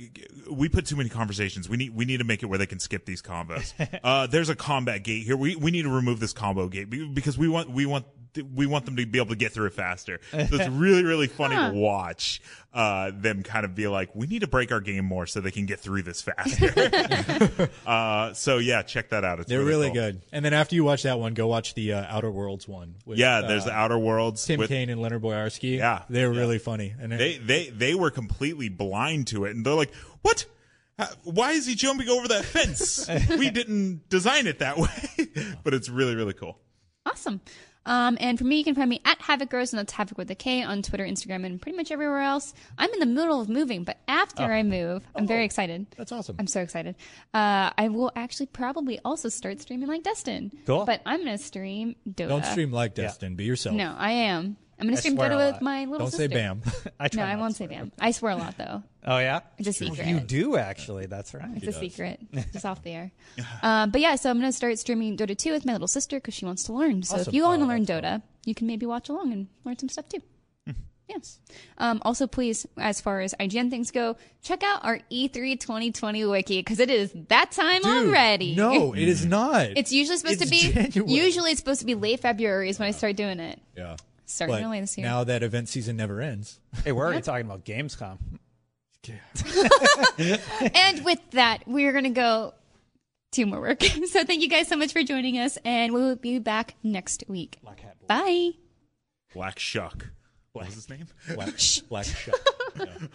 [SPEAKER 2] we put too many conversations. We need we need to make it where they can skip these combos. uh, there's a combat gate here. We we need to remove this combo gate because we want we want we want them to be able to get through it faster. So it's really really funny
[SPEAKER 1] Huh.
[SPEAKER 2] to watch uh, them kind of be like, we need to break our game more so they can get through this faster. uh, so yeah, check that out. It's
[SPEAKER 4] They're really,
[SPEAKER 2] cool.
[SPEAKER 4] good. And then after you watch that one, go watch the uh, Outer Worlds one. With,
[SPEAKER 2] Yeah, there's
[SPEAKER 4] uh,
[SPEAKER 2] the Outer Worlds
[SPEAKER 4] Tim
[SPEAKER 2] with-
[SPEAKER 4] Cain and Leonard Boyarsky.
[SPEAKER 2] Yeah,
[SPEAKER 4] they're
[SPEAKER 2] yeah.
[SPEAKER 4] really funny. And
[SPEAKER 2] They they they were completely blind to it, and they're like, "What? Why is he jumping over that fence? we didn't design it that way." but it's really really cool.
[SPEAKER 1] Awesome. Um, and for me, you can find me at Havoc Grows, and that's Havoc with a K on Twitter, Instagram, and pretty much everywhere else. I'm in the middle of moving, but after
[SPEAKER 4] Oh.
[SPEAKER 1] I move, I'm very excited.
[SPEAKER 4] That's awesome.
[SPEAKER 1] I'm so excited. Uh, I will actually probably also start streaming like Destin.
[SPEAKER 4] Cool.
[SPEAKER 1] But I'm going to stream Dota.
[SPEAKER 4] Don't stream like Destin. Be yourself.
[SPEAKER 1] No, I am. I'm
[SPEAKER 4] I
[SPEAKER 1] to stream Dota with my little sister.
[SPEAKER 4] Don't say bam.
[SPEAKER 3] I
[SPEAKER 1] no, I won't say bam. I swear a lot, though.
[SPEAKER 3] Oh yeah,
[SPEAKER 1] It's a secret.
[SPEAKER 3] You do actually. That's right.
[SPEAKER 1] It's a secret. Just off the air. Um, but yeah, so I'm going to start streaming Dota 2 with my little sister because she wants to learn. So if you want to
[SPEAKER 3] Oh,
[SPEAKER 1] learn Dota, you can maybe watch along and learn some stuff too.
[SPEAKER 3] Hmm.
[SPEAKER 1] yes. Um, also, please, as far as IGN things go, check out our E E3 2020 wiki because it is that time already.
[SPEAKER 4] No, it is not.
[SPEAKER 1] It's usually supposed
[SPEAKER 4] It's
[SPEAKER 1] to be.
[SPEAKER 4] January.
[SPEAKER 1] Usually, it's supposed to be late February is when I start doing it.
[SPEAKER 4] Yeah.
[SPEAKER 1] Starting
[SPEAKER 4] But
[SPEAKER 1] early this year.
[SPEAKER 4] Now that event season never ends.
[SPEAKER 3] Hey, we're already talking about Gamescom.
[SPEAKER 1] and with that, we're going to go to more work. so thank you guys so much for joining us, and we will be back next week. Bye.
[SPEAKER 2] Black Shuck. What was his name?
[SPEAKER 4] Black, Black Shuck. Yeah.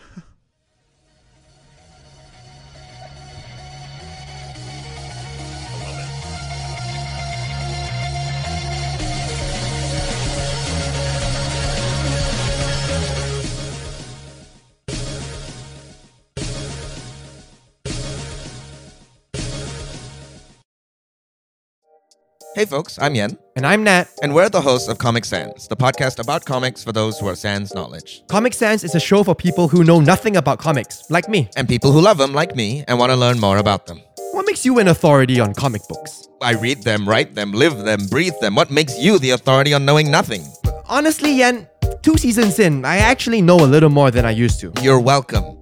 [SPEAKER 6] Hey folks, I'm Yen. And I'm Nat. And we're the hosts of Comic Sans, the podcast about comics for those who are sans knowledge.
[SPEAKER 7] Comic Sans is a show for people who know nothing about comics, like me.
[SPEAKER 6] And people who love them, like me, and want to learn more about them.
[SPEAKER 7] What makes you an authority on comic books?
[SPEAKER 6] I read them, write them, live them, breathe them. What makes you the authority on knowing nothing?
[SPEAKER 7] Honestly, Yen, two seasons in, I actually know a little more than I used to.
[SPEAKER 6] You're welcome.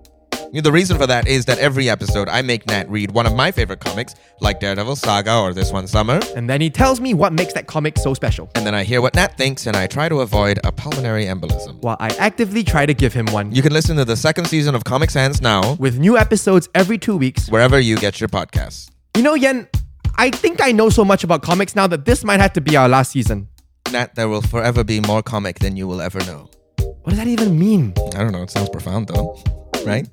[SPEAKER 6] The reason for that is that every episode I make Nat read one of my favorite comics, like Daredevil Saga or This One Summer.
[SPEAKER 7] And then he tells me what makes that comic so special.
[SPEAKER 6] And then I hear what Nat thinks and I try to avoid a pulmonary embolism.
[SPEAKER 7] While I actively try to give him one.
[SPEAKER 6] You can listen to the second season of Comic Sans now,
[SPEAKER 7] With new episodes every two weeks.
[SPEAKER 6] wherever you get your podcasts.
[SPEAKER 7] You know, Yen, I think I know so much about comics now that this might have to be our last season.
[SPEAKER 6] Nat, there will forever be more comic than you will ever know.
[SPEAKER 7] What does that even mean?
[SPEAKER 6] I don't know. It sounds profound though, right?